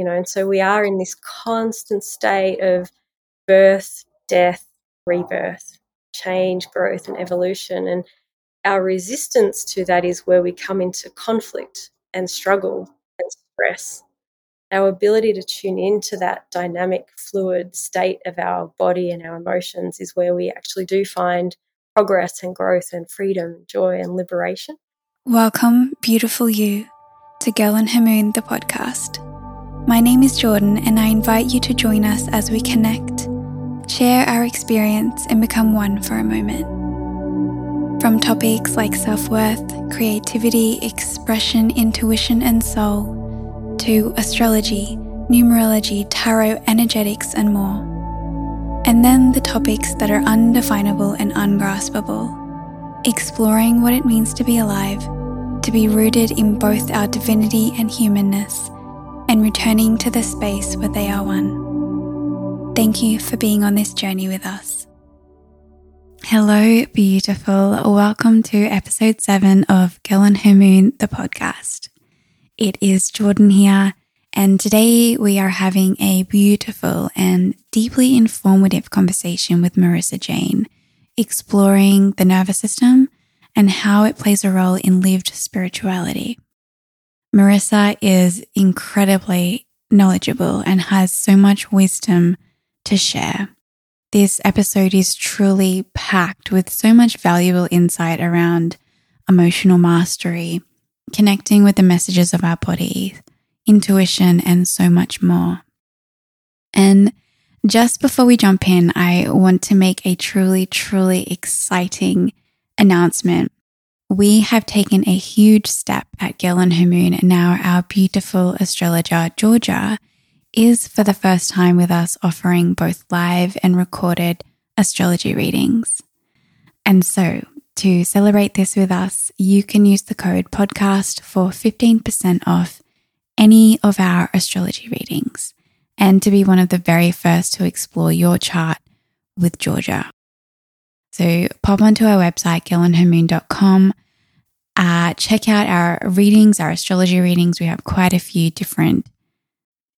you know, and so we are in this constant state of birth, death, rebirth, change, growth, and evolution. And our resistance to that is where we come into conflict and struggle and stress. Our ability to tune into that dynamic, fluid state of our body and our emotions is where we actually do find progress and growth and freedom, joy and liberation. Welcome, beautiful you, to Girl and Her Moon, the podcast. My name is Jordane, and I invite you to join us as we connect, share our experience, and become one for a moment. From topics like self worth, creativity, expression, intuition, and soul, to astrology, numerology, tarot, energetics, and more. And then the topics that are undefinable and ungraspable, exploring what it means to be alive, to be rooted in both our divinity and humanness and returning to the space where they are one. Thank you for being on this journey with us. Hello, beautiful. Welcome to episode seven of Girl and Her Moon, the podcast. It is Jordane here, and today we are having a beautiful and deeply informative conversation with Marissa Jane, exploring the nervous system and how it plays a role in lived spirituality. Marissa is incredibly knowledgeable and has so much wisdom to share. This episode is truly packed with so much valuable insight around emotional mastery, connecting with the messages of our body, intuition, and so much more. And just before we jump in, I want to make a truly, truly exciting announcement we have taken a huge step at Girl and Her Moon, and now our beautiful astrologer, Georgia, is for the first time with us offering both live and recorded astrology readings. And so, to celebrate this with us, you can use the code podcast for 15% off any of our astrology readings and to be one of the very first to explore your chart with Georgia. So pop onto our website, girlandhermoon.com. Uh, check out our readings, our astrology readings. We have quite a few different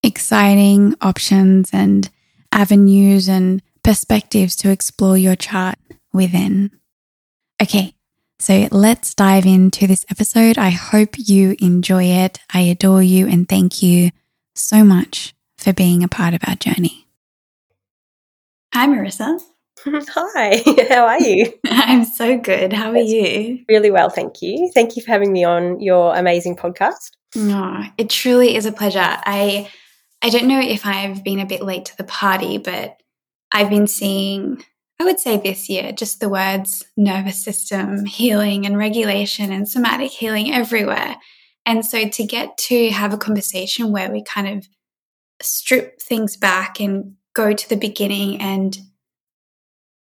exciting options and avenues and perspectives to explore your chart within. Okay, so let's dive into this episode. I hope you enjoy it. I adore you and thank you so much for being a part of our journey. Hi, Marissa. Hi, how are you? I'm so good. How are you? Really well, thank you. Thank you for having me on your amazing podcast. No, it truly is a pleasure. I I don't know if I've been a bit late to the party, but I've been seeing I would say this year just the words nervous system healing and regulation and somatic healing everywhere. And so to get to have a conversation where we kind of strip things back and go to the beginning and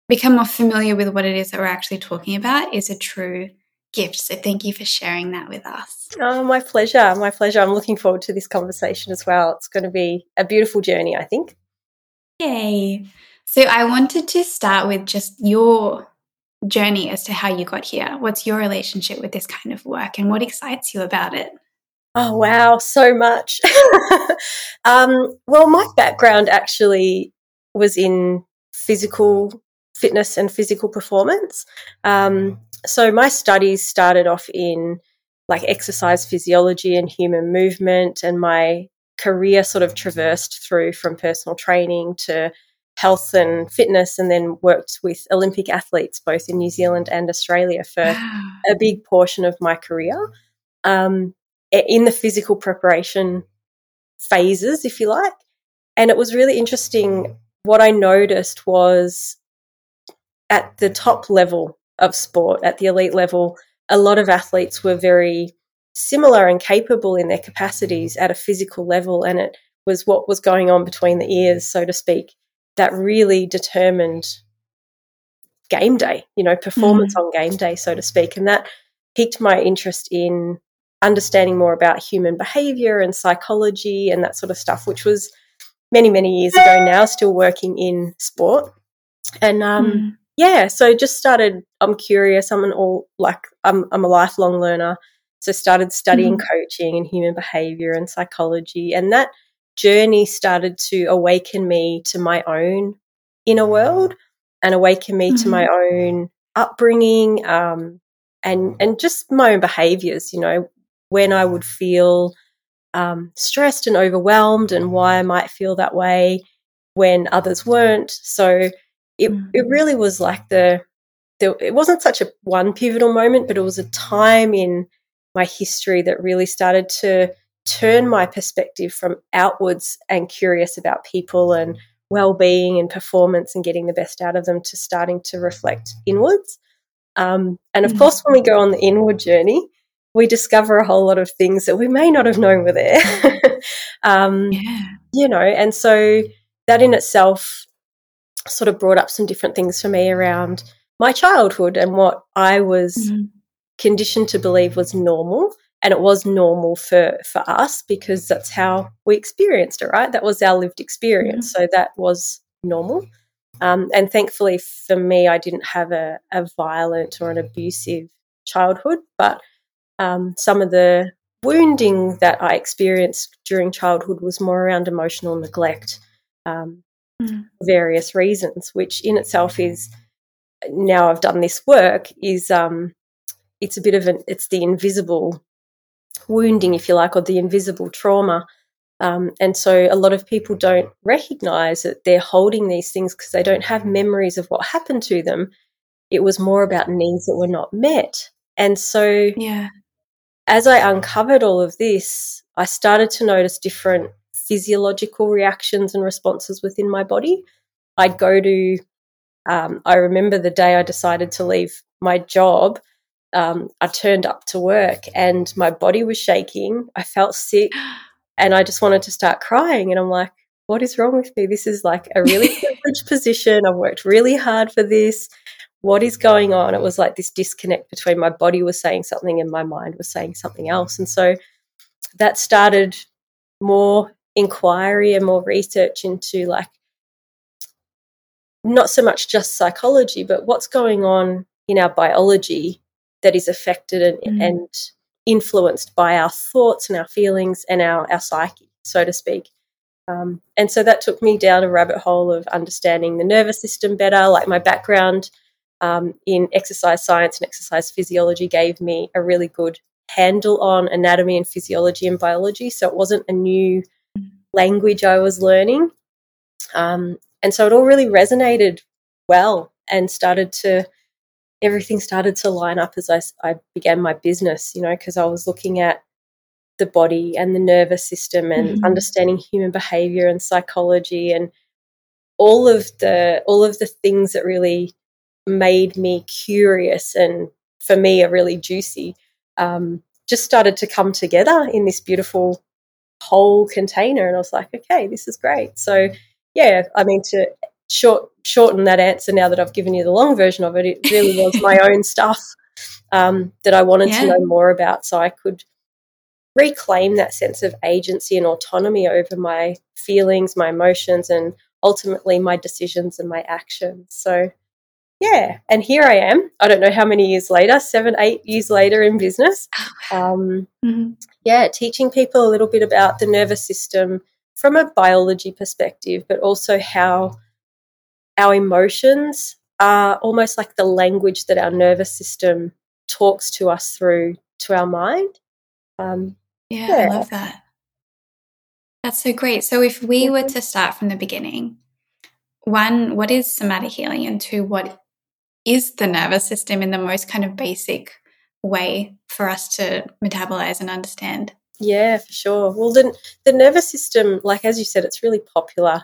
become more familiar with what it is that we're actually talking about is a true gift. So thank you for sharing that with us. Oh, my pleasure. My pleasure. I'm looking forward to this conversation as well. It's going to be a beautiful journey, I think. Yay. So I wanted to start with just your journey as to how you got here. What's your relationship with this kind of work and what excites you about it? Oh, wow, so much. um, well, my background actually was in physical fitness and physical performance. Um, so my studies started off in like exercise physiology and human movement, and my career sort of traversed through from personal training to health and fitness, and then worked with Olympic athletes both in New Zealand and Australia for wow. a big portion of my career. Um, in the physical preparation phases, if you like. And it was really interesting. What I noticed was at the top level of sport, at the elite level, a lot of athletes were very similar and capable in their capacities at a physical level. And it was what was going on between the ears, so to speak, that really determined game day, you know, performance mm. on game day, so to speak. And that piqued my interest in understanding more about human behavior and psychology and that sort of stuff, which was many, many years ago now, still working in sport. And um, mm yeah, so just started. I'm curious. I'm an all like I'm I'm a lifelong learner. So started studying mm. coaching and human behavior and psychology, and that journey started to awaken me to my own inner world and awaken me mm-hmm. to my own upbringing um, and and just my own behaviors you know when i would feel um, stressed and overwhelmed and why i might feel that way when others weren't so it, mm-hmm. it really was like the, the it wasn't such a one pivotal moment but it was a time in my history that really started to turn my perspective from outwards and curious about people and well-being and performance and getting the best out of them to starting to reflect inwards um, and of mm. course when we go on the inward journey we discover a whole lot of things that we may not have known were there um, yeah. you know and so that in itself sort of brought up some different things for me around my childhood and what i was mm. conditioned to believe was normal. And it was normal for for us because that's how we experienced it right? That was our lived experience. Mm-hmm. so that was normal. Um, and thankfully for me i didn't have a, a violent or an abusive childhood but um, some of the wounding that i experienced during childhood was more around emotional neglect. Um, mm. various reasons which in itself is now i've done this work is um, it's a bit of an it's the invisible wounding, if you like, or the invisible trauma. Um, and so a lot of people don't recognize that they're holding these things because they don't have memories of what happened to them. It was more about needs that were not met. And so, yeah. as I uncovered all of this, I started to notice different physiological reactions and responses within my body. I'd go to, um, I remember the day I decided to leave my job um, I turned up to work and my body was shaking. I felt sick and I just wanted to start crying. And I'm like, what is wrong with me? This is like a really privileged position. I've worked really hard for this. What is going on? It was like this disconnect between my body was saying something and my mind was saying something else. And so that started more inquiry and more research into like not so much just psychology, but what's going on in our biology that is affected and, mm. and influenced by our thoughts and our feelings and our, our psyche, so to speak. Um, and so that took me down a rabbit hole of understanding the nervous system better. Like my background um, in exercise science and exercise physiology gave me a really good handle on anatomy and physiology and biology. So it wasn't a new language I was learning. Um, and so it all really resonated well and started to everything started to line up as I, I began my business, you know, because I was looking at the body and the nervous system and mm-hmm. understanding human behavior and psychology and all of the all of the things that really made me curious and for me are really juicy um, just started to come together in this beautiful whole container and i was like okay this is great so yeah i mean to short shorten that answer now that I've given you the long version of it. It really was my own stuff um, that I wanted yeah. to know more about, so I could reclaim that sense of agency and autonomy over my feelings, my emotions, and ultimately my decisions and my actions. So, yeah, and here I am. I don't know how many years later, seven, eight years later in business. Oh, um, mm-hmm. Yeah, teaching people a little bit about the nervous system from a biology perspective, but also how our emotions are almost like the language that our nervous system talks to us through to our mind. Um, yeah, yeah, I love that. That's so great. So, if we were mm-hmm. to start from the beginning, one, what is somatic healing? And two, what is the nervous system in the most kind of basic way for us to metabolize and understand? Yeah, for sure. Well, the, the nervous system, like as you said, it's really popular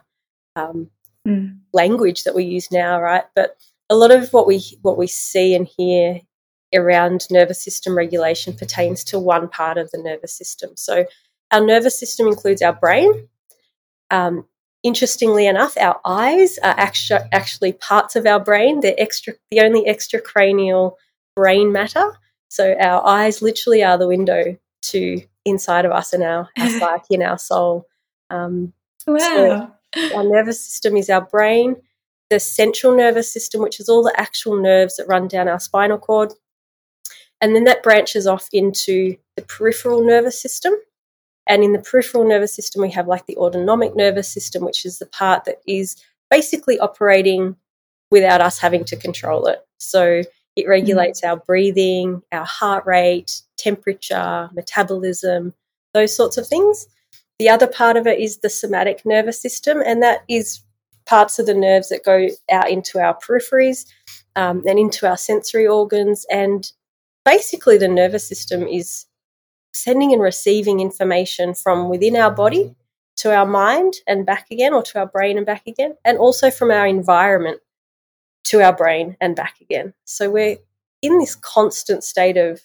um, mm. language that we use now, right? But a lot of what we what we see and hear around nervous system regulation pertains to one part of the nervous system. So our nervous system includes our brain. Um, interestingly enough, our eyes are actu- actually parts of our brain. They're extra, the only extracranial brain matter. So our eyes literally are the window to inside of us and our, our psyche and our soul. Um, wow. So our nervous system is our brain, the central nervous system, which is all the actual nerves that run down our spinal cord. And then that branches off into the peripheral nervous system. And in the peripheral nervous system, we have like the autonomic nervous system, which is the part that is basically operating without us having to control it. So it regulates mm. our breathing, our heart rate, temperature, metabolism, those sorts of things. The other part of it is the somatic nervous system, and that is parts of the nerves that go out into our peripheries um, and into our sensory organs. And basically, the nervous system is sending and receiving information from within our body to our mind and back again, or to our brain and back again, and also from our environment to our brain and back again. So we're in this constant state of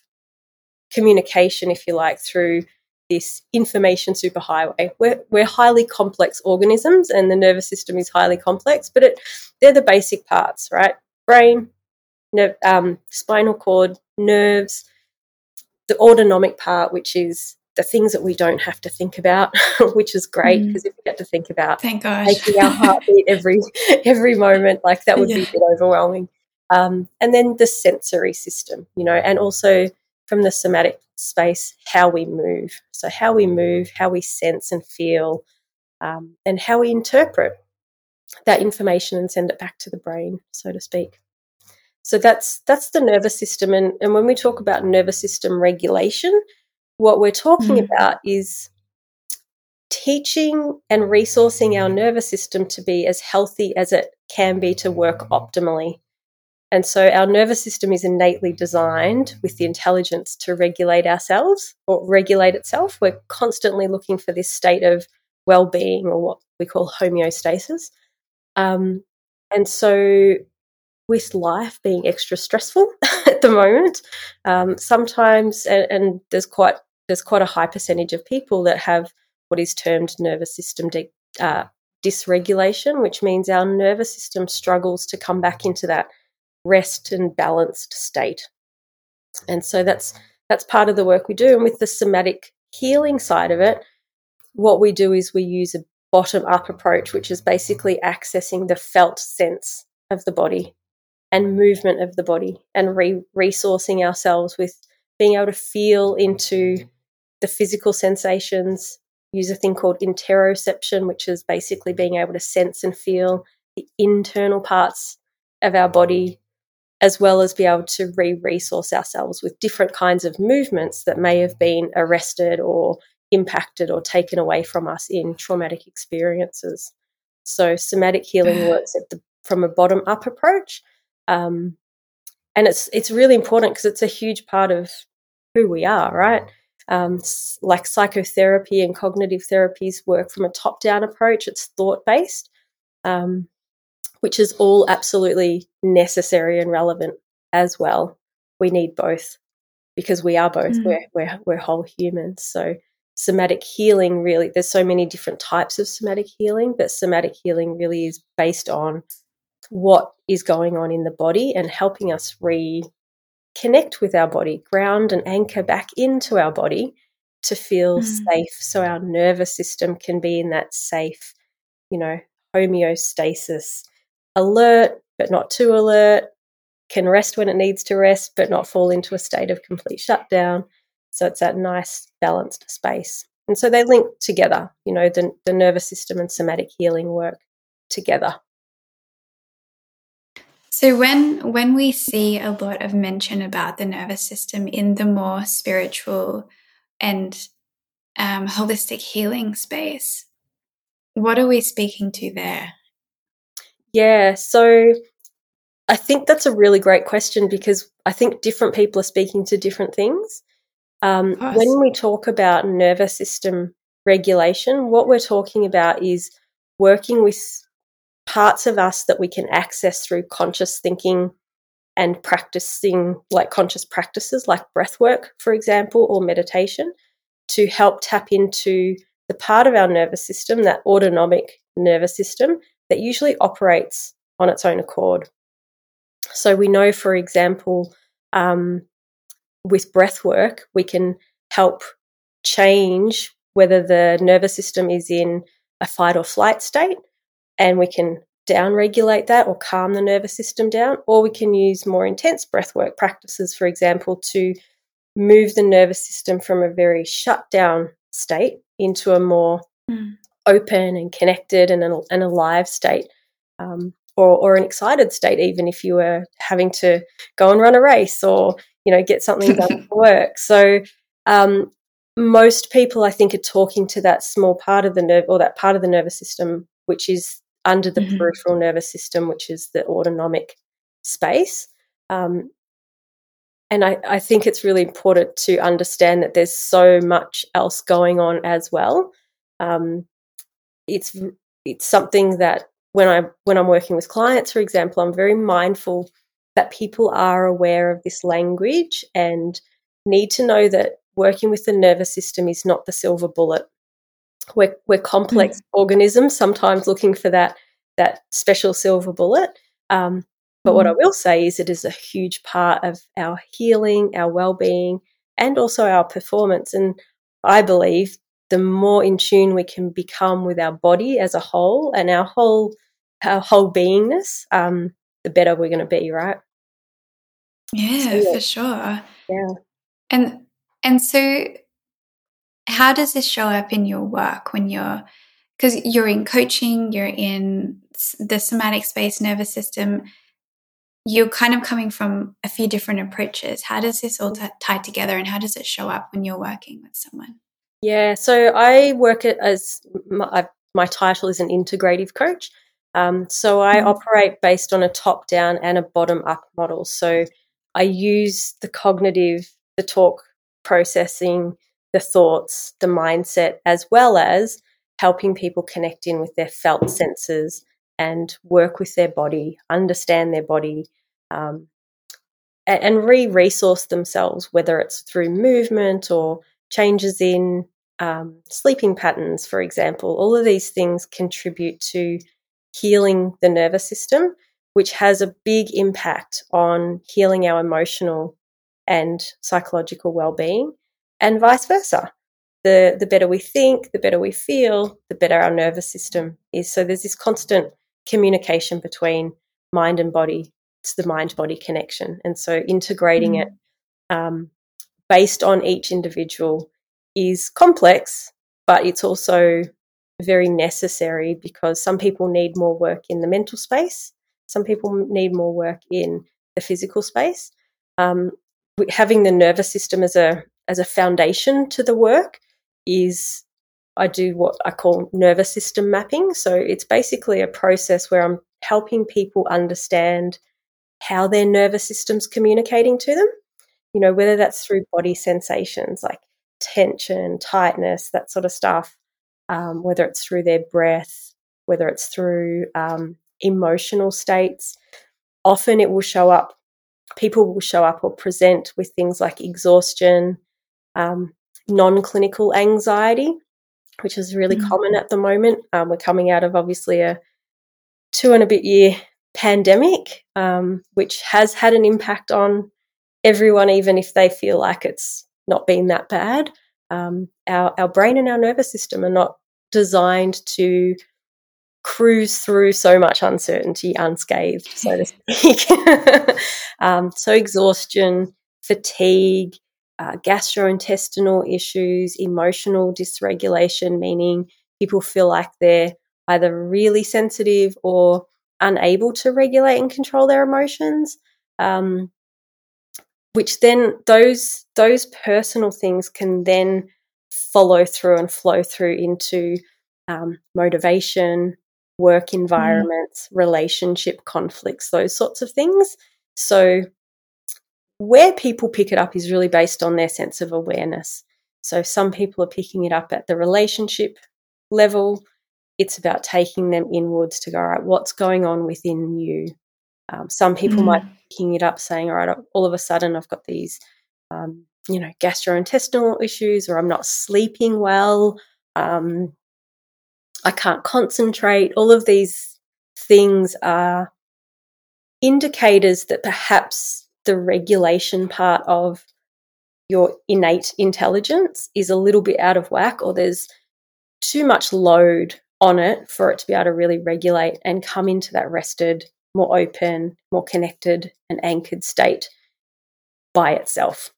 communication, if you like, through this information superhighway. We're, we're highly complex organisms and the nervous system is highly complex, but it, they're the basic parts, right? Brain, um, spinal cord, nerves, the autonomic part, which is the things that we don't have to think about, which is great because mm. if we get to think about Thank gosh. making our heartbeat every every moment, like that would yeah. be a bit overwhelming. Um, and then the sensory system, you know, and also from the somatic space, how we move. So how we move, how we sense and feel, um, and how we interpret that information and send it back to the brain, so to speak. So that's that's the nervous system, and, and when we talk about nervous system regulation, what we're talking mm. about is teaching and resourcing our nervous system to be as healthy as it can be to work optimally. And so our nervous system is innately designed with the intelligence to regulate ourselves or regulate itself. We're constantly looking for this state of well being or what we call homeostasis. Um, and so, with life being extra stressful at the moment, um, sometimes, and, and, there's quite there's quite a high percentage of people that have what is termed nervous system de- uh, dysregulation, which means our nervous system struggles to come back into that rest and balanced state. And so that's that's part of the work we do. And with the somatic healing side of it, what we do is we use a bottom up approach, which is basically accessing the felt sense of the body and movement of the body and re- resourcing ourselves with being able to feel into the physical sensations, use a thing called interoception, which is basically being able to sense and feel the internal parts of our body, as well as be able to re resource ourselves with different kinds of movements that may have been arrested or impacted or taken away from us in traumatic experiences. So, somatic healing works the, from a bottom up approach. Um, and it's it's really important because it's a huge part of who we are, right? Um, like psychotherapy and cognitive therapies work from a top down approach, it's thought based, um, which is all absolutely necessary and relevant as well. We need both because we are both, mm. we're, we're, we're whole humans. So, somatic healing really, there's so many different types of somatic healing, but somatic healing really is based on what is going on in the body and helping us re connect with our body, ground and anchor back into our body to feel mm. safe so our nervous system can be in that safe, you know, homeostasis, alert but not too alert, can rest when it needs to rest but not fall into a state of complete shutdown. So it's that nice balanced space. And so they link together, you know, the, the nervous system and somatic healing work together. So when when we see a lot of mention about the nervous system in the more spiritual and um, holistic healing space, what are we speaking to there? Yeah, so I think that's a really great question because I think different people are speaking to different things. Um, when we talk about nervous system regulation, what we're talking about is working with parts of us that we can access through conscious thinking and practicing like conscious practices like breath work, for example, or meditation to help tap into the part of our nervous system, that autonomic nervous system, that usually operates on its own accord. So we know, for example, um, with breath work, we can help change whether the nervous system is in a fight or flight state and we can down regulate that or calm the nervous system down, or we can use more intense breathwork practices, for example, to move the nervous system from a very shut down state into a more mm. open and connected and an, an alive state. Um, or, or an excited state, even if you were having to go and run a race or you know get something done for work. So um, most people, I think, are talking to that small part of the nerve or that part of the nervous system, which is under the mm-hmm. peripheral nervous system, which is the autonomic space. Um, and I, I, think it's really important to understand that there's so much else going on as well. Um, it's it's something that when I when I'm working with clients, for example, I'm very mindful that people are aware of this language and need to know that working with the nervous system is not the silver bullet. We're, we're complex mm. organisms, sometimes looking for that that special silver bullet. Um, but mm. what I mm. will say is it is a huge part of our healing, our well-being, and also our performance. And I believe the more in tune we can become with our body as a whole and our whole our whole beingness, um, the better we're going to be, right? Yeah, so, yeah, for sure. Yeah. And and so how does this show up in your work when you're because you're in coaching, you're in the somatic space nervous system, you're kind of coming from a few different approaches. How does this all t- tie together and how does it show up when you're working with someone? Yeah, so I work as my, my title is an integrative coach. Um, so I mm-hmm. operate based on a top down and a bottom up model. So I use the cognitive, the talk processing, the thoughts, the mindset, as well as helping people connect in with their felt senses and work with their body, understand their body, um, and, and re resource themselves, whether it's through movement or changes in um, sleeping patterns, for example. All of these things contribute to healing the nervous system, which has a big impact on healing our emotional and psychological well-being and vice versa. The the better we think, the better we feel, the better our nervous system is. So there's this constant communication between mind and body. It's the mind body connection. And so integrating mm. it um, based on each individual is complex, but it's also very necessary because some people need more work in the mental space, some people need more work in the physical space. Um, having the nervous system as a as a foundation to the work is I do what I call nervous system mapping. So it's basically a process where I'm helping people understand how their nervous system's communicating to them. You know, whether that's through body sensations like tension, tightness, that sort of stuff, um, whether it's through their breath, whether it's through um, emotional states. Often it will show up, people will show up or present with things like exhaustion, um, non clinical anxiety, which is really mm-hmm. common at the moment. Um, we're coming out of obviously a two and a bit year pandemic, um, which has had an impact on everyone, even if they feel like it's not been that bad. Um, our, our brain and our nervous system are not designed to cruise through so much uncertainty unscathed, so to speak. um, so, exhaustion, fatigue, uh, gastrointestinal issues, emotional dysregulation, meaning people feel like they're either really sensitive or unable to regulate and control their emotions. Um, which then those those personal things can then follow through and flow through into um, motivation, work mm. environments, mm. relationship conflicts, those sorts of things. So, where people pick it up is really based on their sense of awareness. So, some people are picking it up at the relationship level. It's about taking them inwards to go, all right, what's going on within you? Um, some people mm. might be picking it up saying, all right, all of a sudden I've got these um, you know, gastrointestinal issues or I'm not sleeping well, um, I can't concentrate. All of these things are indicators that perhaps the regulation part of your innate intelligence is a little bit out of whack or there's too much load on it for it to be able to really regulate and come into that rested, more open, more connected, and anchored state by itself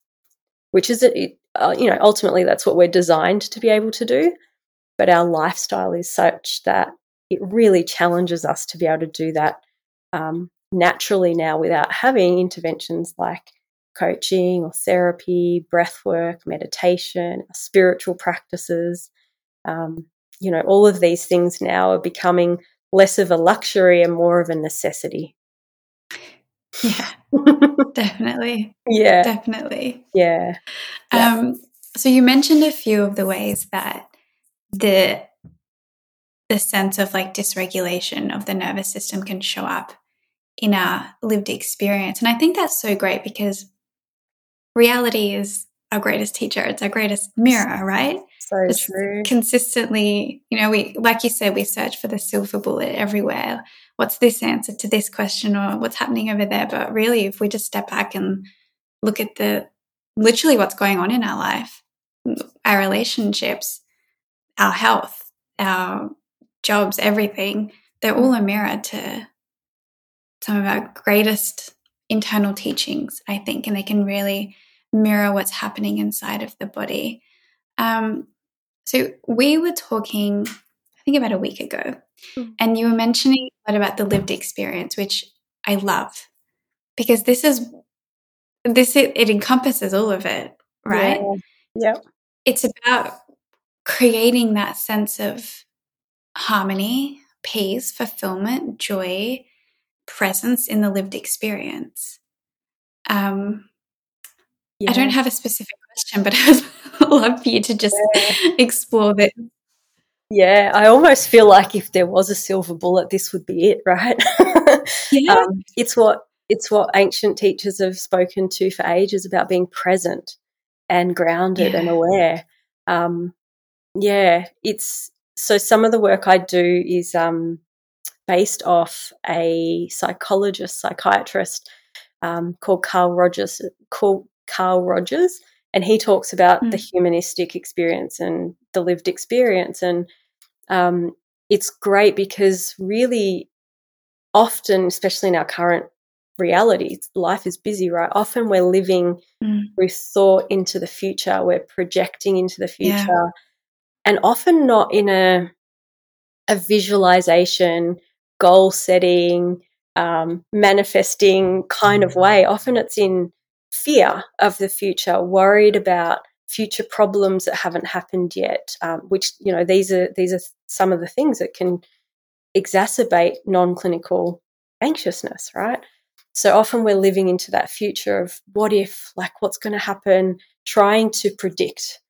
which is it, uh, you know ultimately that's what we're designed to be able to do but our lifestyle is such that it really challenges us to be able to do that um, naturally now without having interventions like coaching or therapy, breath work, meditation, spiritual practices. Um, you know, all of these things now are becoming less of a luxury and more of a necessity. Yeah, definitely. Yeah. Definitely. Yeah. Um, so you mentioned a few of the ways that the the sense of like dysregulation of the nervous system can show up in our lived experience. And I think that's so great because reality is our greatest teacher. It's our greatest mirror, right? So Just true. Consistently, you know, we like you said, we search for the silver bullet everywhere. What's this answer to this question or what's happening over there? But really, if we just step back and look at the literally what's going on in our life, our relationships, our health, our jobs, everything, they're all a mirror to some of our greatest internal teachings, I think, and they can really mirror what's happening inside of the body. Um, so we were talking, I think about a week ago, mm. and you were mentioning a lot about the lived experience, which I love because this is this it, it encompasses all of it, right? Yeah. Yep. It's about creating that sense of harmony, peace, fulfillment, joy, presence in the lived experience. Um, yeah. I don't have a specific question, but I'd love for you to just yeah. explore this. Yeah, I almost feel like if there was a silver bullet, this would be it, right? yeah. Um, it's what it's what ancient teachers have spoken to for ages about being present and grounded yeah. and aware. Um, yeah, it's so some of the work I do is um, based off a psychologist, psychiatrist um, called Carl Rogers, called Carl Rogers, and he talks about mm. the humanistic experience and the lived experience, and um, it's great because really often, especially in our current reality, life is busy, right? Often we're living mm. through thought into the future, we're projecting into the future, yeah. and often not in a a visualization goal setting, um, manifesting kind of way. Often it's in fear of the future, worried about future problems that haven't happened yet. Um, which you know these are these are some of the things that can exacerbate non-clinical anxiousness, right? So often we're living into that future of what if, like what's going to happen, trying to predict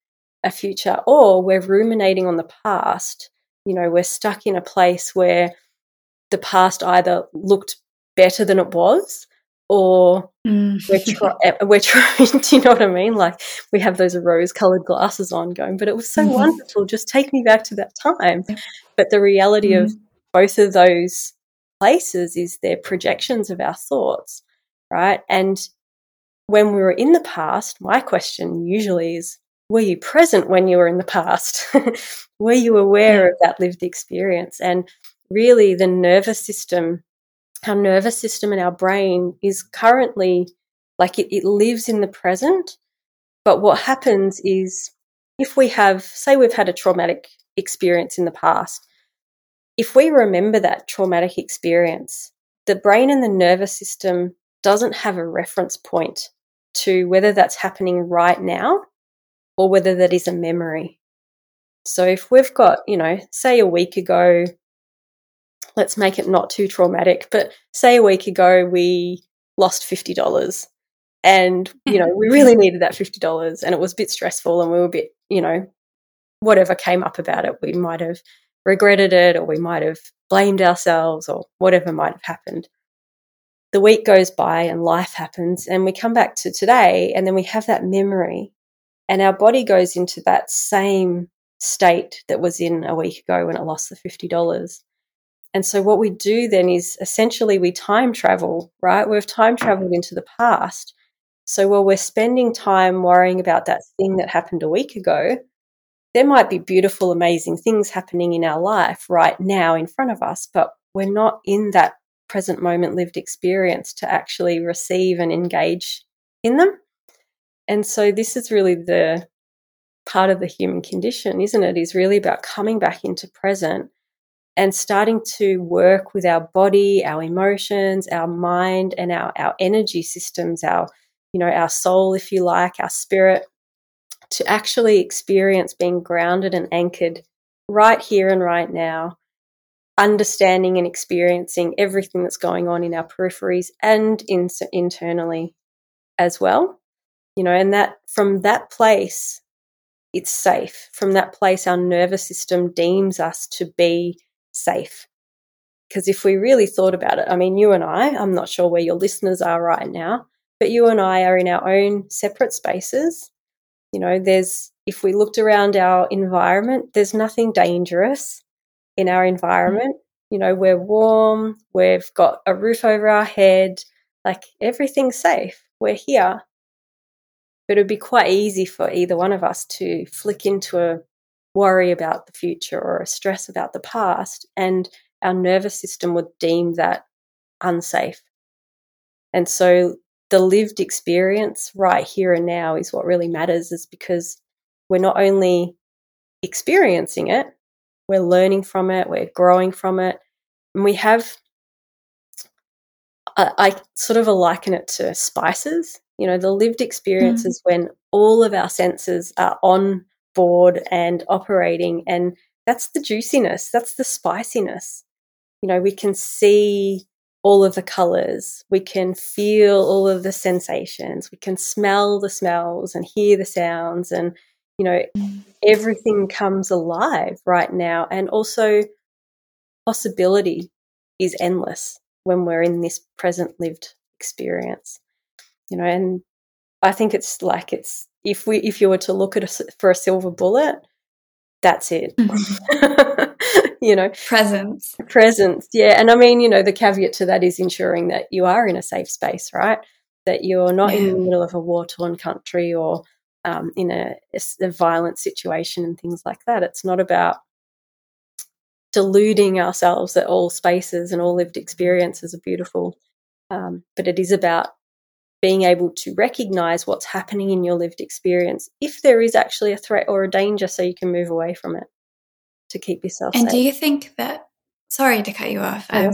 a future, or we're ruminating on the past. You know, we're stuck in a place where the past either looked better than it was or mm. we're, try- we're trying, do you know what I mean? Like we have those rose colored glasses on going, but it was so mm-hmm. wonderful. Just take me back to that time. But the reality mm. of both of those places is they're projections of our thoughts, right? And when we were in the past, my question usually is, were you present when you were in the past? were you aware of that lived experience? And really the nervous system, our nervous system and our brain is currently like it, it lives in the present. But what happens is if we have, say, we've had a traumatic experience in the past, if we remember that traumatic experience, the brain and the nervous system doesn't have a reference point to whether that's happening right now or whether that is a memory. So if we've got, you know, say a week ago, let's make it not too traumatic, but say a week ago we lost $50 and, you know, we really needed that $50 and it was a bit stressful and we were a bit, you know, whatever came up about it, we might have regretted it or we might have blamed ourselves or whatever might have happened. The week goes by and life happens and we come back to today and then we have that memory and our body goes into that same state that was in a week ago when it lost the $50. And so what we do then is essentially we time travel, right? We've time traveled into the past. So while we're spending time worrying about that thing that happened a week ago, there might be beautiful, amazing things happening in our life right now in front of us, but we're not in that present moment lived experience to actually receive and engage in them. And so this is really the part of the human condition, isn't it? Is really about coming back into present and starting to work with our body, our emotions, our mind, and our, our energy systems, our, you know, our soul, if you like, our spirit, to actually experience being grounded and anchored right here and right now, understanding and experiencing everything that's going on in our peripheries and in, internally as well. You know, and that from that place, it's safe. From that place, our nervous system deems us to be safe. Because if we really thought about it, I mean, you and I, I'm not sure where your listeners are right now, but you and I are in our own separate spaces. You know, there's, if we looked around our environment, there's nothing dangerous in our mm. environment. You know, we're warm, we've got a roof over our head, like everything's safe. We're here. But it would be quite easy for either one of us to flick into a worry about the future or a stress about the past, and our nervous system would deem that unsafe. And so the lived experience right here and now is what really matters, is because we're not only experiencing it, we're learning from it, we're growing from it, and we have. I, I sort of liken it to spices. You know, the lived experience mm. is when all of our senses are on board and operating. And that's the juiciness, that's the spiciness. You know, we can see all of the colors, we can feel all of the sensations, we can smell the smells and hear the sounds, and, you know, everything comes alive right now. And also, possibility is endless when we're in this present lived experience you know and i think it's like it's if we if you were to look at a, for a silver bullet that's it. Mm-hmm. you know? Presence. Presence yeah. And i mean you know the caveat to that is ensuring that you are in a safe space right? That you're not yeah. in the middle of a war torn country or um, in a, a, violent situation and things like that. It's not about deluding ourselves that all spaces and all lived experiences are beautiful um, but it is about being able to recognize what's happening in your lived experience if there is actually a threat or a danger so you can move away from it to keep yourself and safe. do you think that sorry to cut you off um,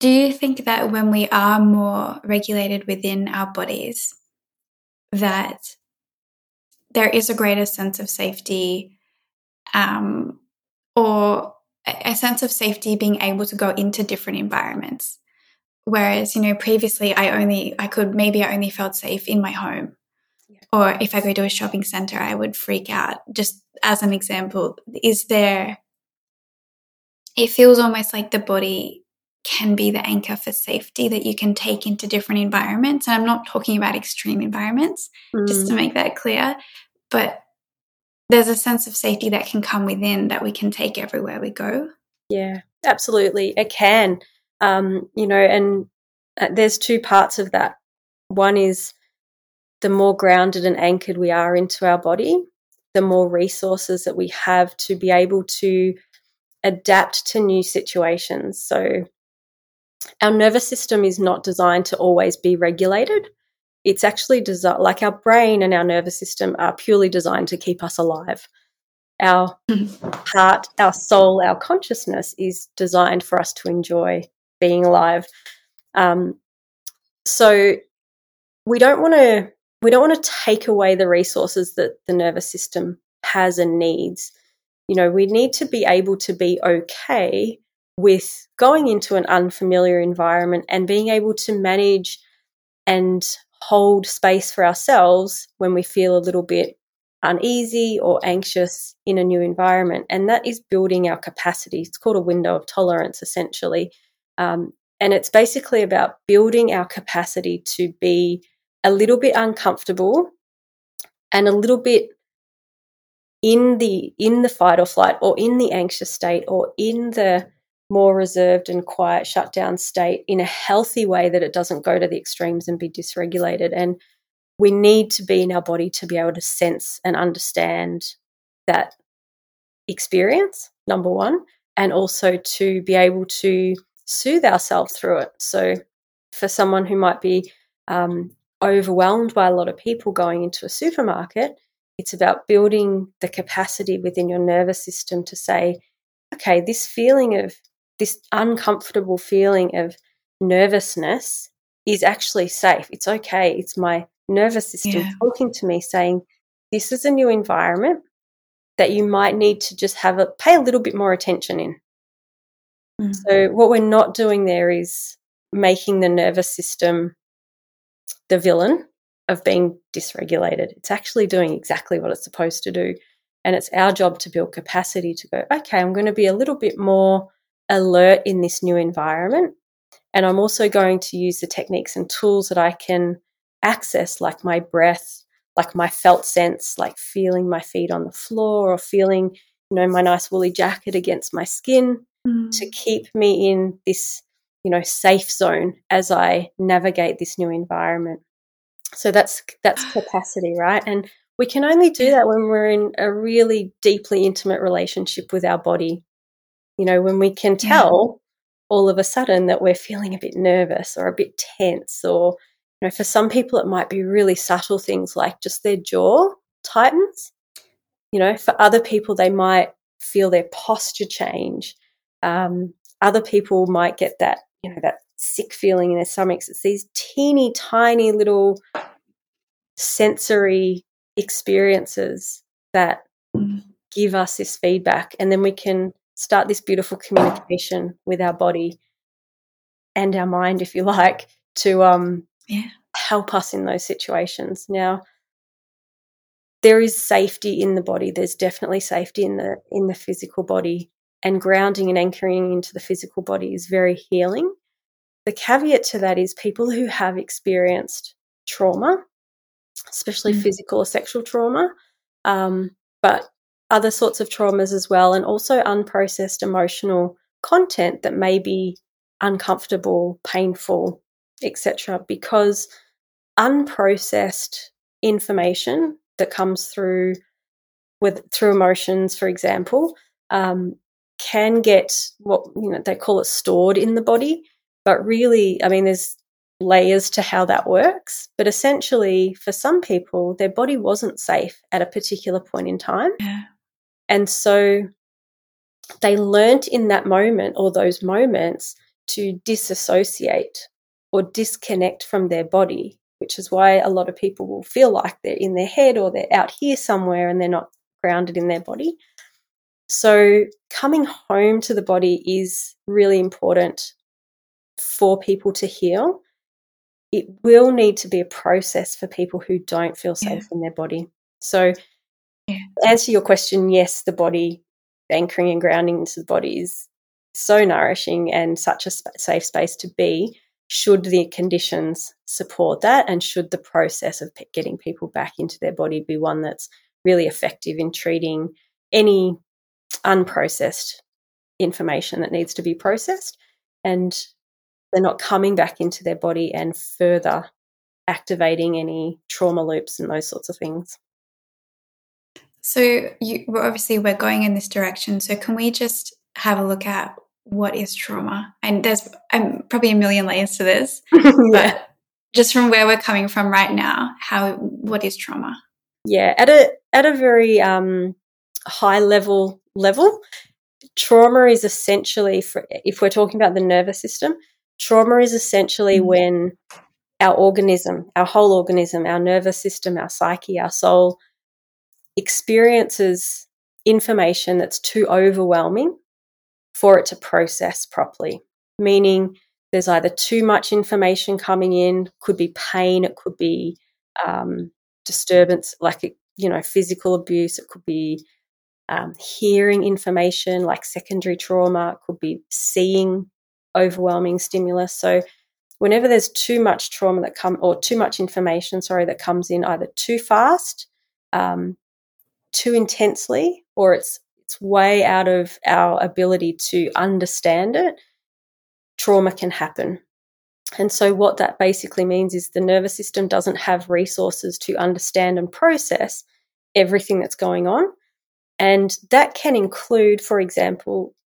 do you think that when we are more regulated within our bodies that there is a greater sense of safety um, or a sense of safety being able to go into different environments Whereas, you know, previously I only, I could, maybe I only felt safe in my home. Yeah. Or if I go to a shopping center, I would freak out. Just as an example, is there, it feels almost like the body can be the anchor for safety that you can take into different environments. And I'm not talking about extreme environments, mm. just to mm. make that clear. But there's a sense of safety that can come within that we can take everywhere we go. Yeah, absolutely. It can. Um, you know, and uh, there's two parts of that. One is the more grounded and anchored we are into our body, the more resources that we have to be able to adapt to new situations. So, our nervous system is not designed to always be regulated. It's actually designed, like our brain and our nervous system are purely designed to keep us alive. Our heart, our soul, our consciousness is designed for us to enjoy being alive. Um, so we don't want to we don't want to take away the resources that the nervous system has and needs. You know, we need to be able to be okay with going into an unfamiliar environment and being able to manage and hold space for ourselves when we feel a little bit uneasy or anxious in a new environment. And that is building our capacity. It's called a window of tolerance, essentially. Um, and it's basically about building our capacity to be a little bit uncomfortable and a little bit in the in the fight or flight or in the anxious state or in the more reserved and quiet shutdown state in a healthy way that it doesn't go to the extremes and be dysregulated. And we need to be in our body to be able to sense and understand that experience number 1 and also to be able to soothe ourselves through it. So, for someone who might be um, overwhelmed by a lot of people going into a supermarket, It's about building the capacity within your nervous system to say, okay, this feeling of this uncomfortable feeling of nervousness is actually safe. It's okay. It's my nervous system yeah. talking to me saying, this is a new environment that you might need to just have a pay a little bit more attention in. Mm. So what we're not doing there is making the nervous system the villain of being dysregulated. It's actually doing exactly what it's supposed to do. And it's our job to build capacity to go, okay, I'm going to be a little bit more alert in this new environment. And I'm also going to use the techniques and tools that I can access, like my breath, like my felt sense, like feeling my feet on the floor or feeling, you know, my nice woolly jacket against my skin mm. to keep me in this, you know, safe zone as I navigate this new environment. So that's that's capacity, right? And we can only do that when we're in a really deeply intimate relationship with our body. You know, when we can tell yeah. all of a sudden that we're feeling a bit nervous or a bit tense or you know, for some people it might be really subtle things like just their jaw tightens. You know, for other people they might feel their posture change. Um, other people might get that, you know, that sick feeling in their stomachs. It's these teeny tiny little sensory experiences that mm. give us this feedback. And then we can start this beautiful communication with our body and our mind, if you like, to um, yeah. help us in those situations. Now, there is safety in the body. There's definitely safety in the in the physical body, and grounding and anchoring into the physical body is very healing. The caveat to that is people who have experienced trauma, especially mm. physical or sexual trauma, um, but other sorts of traumas as well, and also unprocessed emotional content that may be uncomfortable, painful, etc. Because unprocessed information that comes through with through emotions, for example, um, can get what you know they call it stored in the body, but really, I mean, there's layers to how that works. But essentially, for some people, their body wasn't safe at a particular point in time. Yeah. And so they learnt in that moment or those moments to disassociate or disconnect from their body, which is why a lot of people will feel like they're in their head or they're out here somewhere and they're not grounded in their body. So, coming home to the body is really important for people to heal. It will need to be a process for people who don't feel safe yeah. in their body. So, yeah. answer your question yes, the body anchoring and grounding into the body is so nourishing and such a sp- safe space to be should the conditions support that and should the process of p- getting people back into their body be one that's really effective in treating any unprocessed information that needs to be processed and they're not coming back into their body and further activating any trauma loops and those sorts of things. So you obviously we're going in this direction. So can we just have a look at what is trauma? And there's um, probably a million layers to this, yeah. but just from where we're coming from right now, how what is trauma? Yeah, at a at a very um, high level level, trauma is essentially for if we're talking about the nervous system, trauma is essentially mm-hmm. when our organism, our whole organism, our nervous system, our psyche, our soul experiences information that's too overwhelming for it to process properly. Meaning, there's either too much information coming in, could be pain, it could be um, disturbance, like you know, physical abuse, it could be um, hearing information, like secondary trauma, could be seeing overwhelming stimulus. So, whenever there's too much trauma that come or too much information, sorry, that comes in either too fast, um, too intensely, or it's it's way out of our ability to understand it, trauma can happen. And so, what that basically means is the nervous system doesn't have resources to understand and process everything that's going on. And that can include, for example,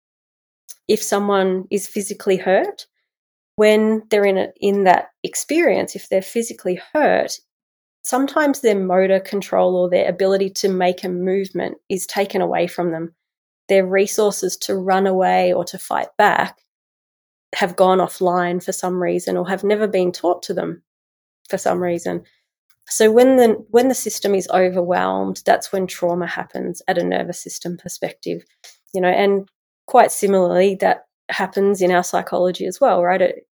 if someone is physically hurt, when they're in, a, in that experience, if they're physically hurt, sometimes their motor control or their ability to make a movement is taken away from them. Their resources to run away or to fight back have gone offline for some reason or have never been taught to them for some reason. So when the when the system is overwhelmed, that's when trauma happens at a nervous system perspective. You know, and quite similarly that happens in our psychology as well, right? It,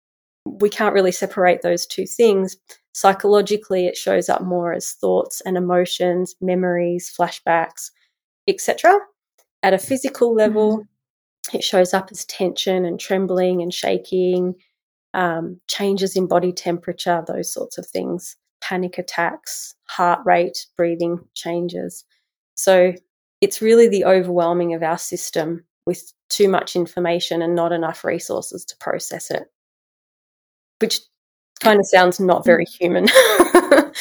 we can't really separate those two things. Psychologically, it shows up more as thoughts and emotions, memories, flashbacks, etc. At a physical level, mm-hmm. it shows up as tension and trembling and shaking, um, changes in body temperature, those sorts of things, panic attacks, heart rate, breathing changes. So it's really the overwhelming of our system with too much information and not enough resources to process it, which kind of sounds not very mm. human.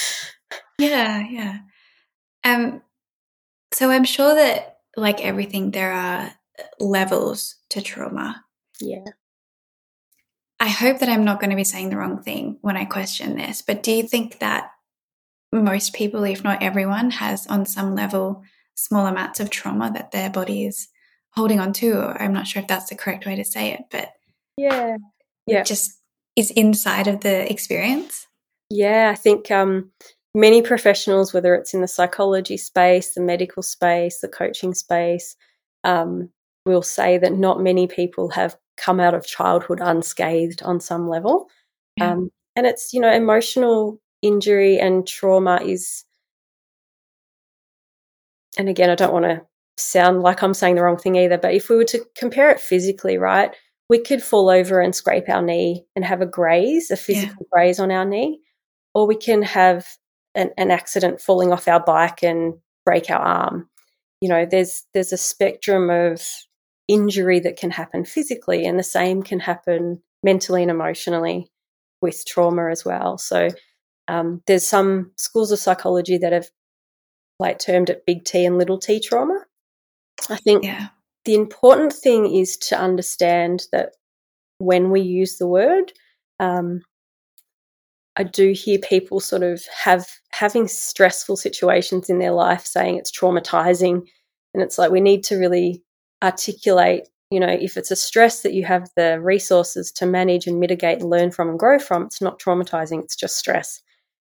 yeah, yeah. Um, so I'm sure that, like everything, there are levels to trauma. Yeah. I hope that I'm not going to be saying the wrong thing when I question this, but do you think that most people, if not everyone, has on some level small amounts of trauma that their body is holding on to? I'm not sure if that's the correct way to say it, but yeah, yeah, just is inside of the experience. Yeah, I think um, many professionals, whether it's in the psychology space, the medical space, the coaching space, um, will say that not many people have come out of childhood unscathed on some level. Yeah. Um, and it's, you know, emotional injury and trauma is, and again, I don't want to sound like I'm saying the wrong thing either, but if we were to compare it physically, right, we could fall over and scrape our knee and have a graze, a physical yeah. graze on our knee, or we can have an, an accident falling off our bike and break our arm. You know, there's there's a spectrum of injury that can happen physically, and the same can happen mentally and emotionally with trauma as well. So um, there's some schools of psychology that have like termed it big T and little T trauma. I think yeah. the important thing is to understand that when we use the word, um, I do hear people sort of have having stressful situations in their life saying it's traumatizing, and it's like we need to really articulate you know if it's a stress that you have the resources to manage and mitigate and learn from and grow from it's not traumatizing it's just stress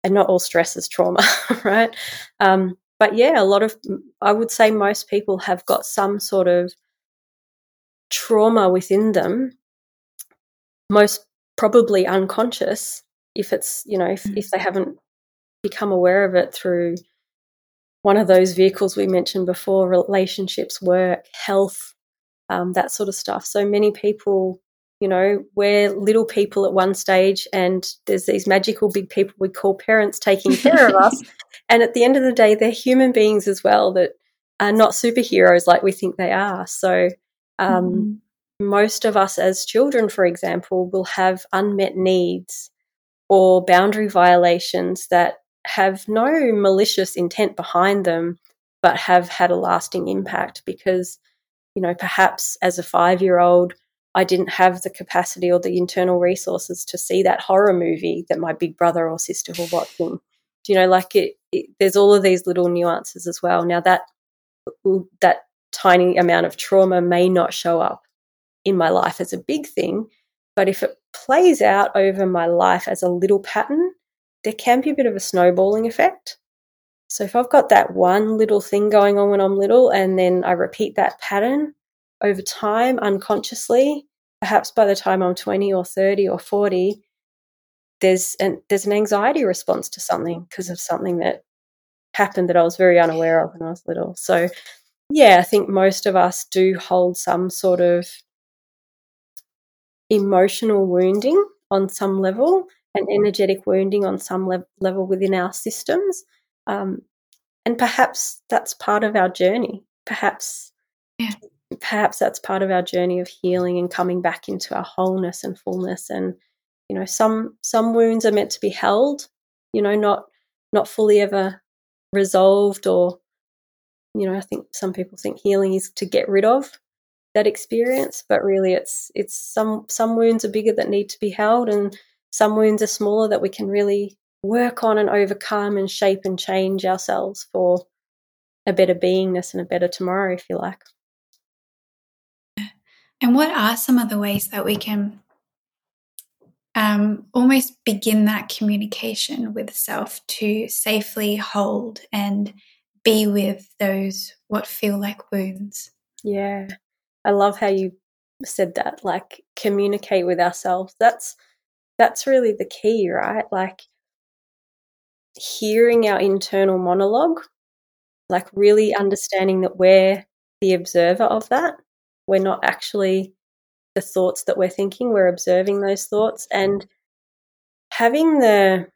and not all stress is trauma right um, but yeah a lot of i would say most people have got some sort of trauma within them most probably unconscious if it's you know if, mm-hmm. if they haven't become aware of it through one of those vehicles we mentioned before relationships, work, health, um, that sort of stuff. So many people, you know, we're little people at one stage, and there's these magical big people we call parents taking care of us. And at the end of the day, they're human beings as well that are not superheroes like we think they are. So, um, mm-hmm. most of us as children, for example, will have unmet needs or boundary violations that have no malicious intent behind them, but have had a lasting impact because, you know, perhaps as a five year old, I didn't have the capacity or the internal resources to see that horror movie that my big brother or sister were watching. Do you know, like it, it there's all of these little nuances as well. Now that that tiny amount of trauma may not show up in my life as a big thing, but if it plays out over my life as a little pattern, there can be a bit of a snowballing effect. So if I've got that one little thing going on when I'm little and then I repeat that pattern over time unconsciously, perhaps by the time I'm 20 or 30 or 40, there's an there's an anxiety response to something because of something that happened that I was very unaware of when I was little. So yeah, I think most of us do hold some sort of emotional wounding on some level and energetic wounding on some le- level within our systems. Um, and perhaps that's part of our journey. Perhaps, yeah. perhaps that's part of our journey of healing and coming back into our wholeness and fullness. And you know, some some wounds are meant to be held. You know, not not fully ever resolved or you know i think some people think healing is to get rid of that experience but really it's it's some some wounds are bigger that need to be held and some wounds are smaller that we can really work on and overcome and shape and change ourselves for a better beingness and a better tomorrow, if you like. And what are some of the ways that we can um, almost begin that communication with self to safely hold and be with those what feel like wounds? Yeah. I love how you said that, like communicate with ourselves. That's that's really the key, right? Like hearing our internal monologue, like really understanding that we're the observer of that. We're not actually the thoughts that we're thinking, we're observing those thoughts and having the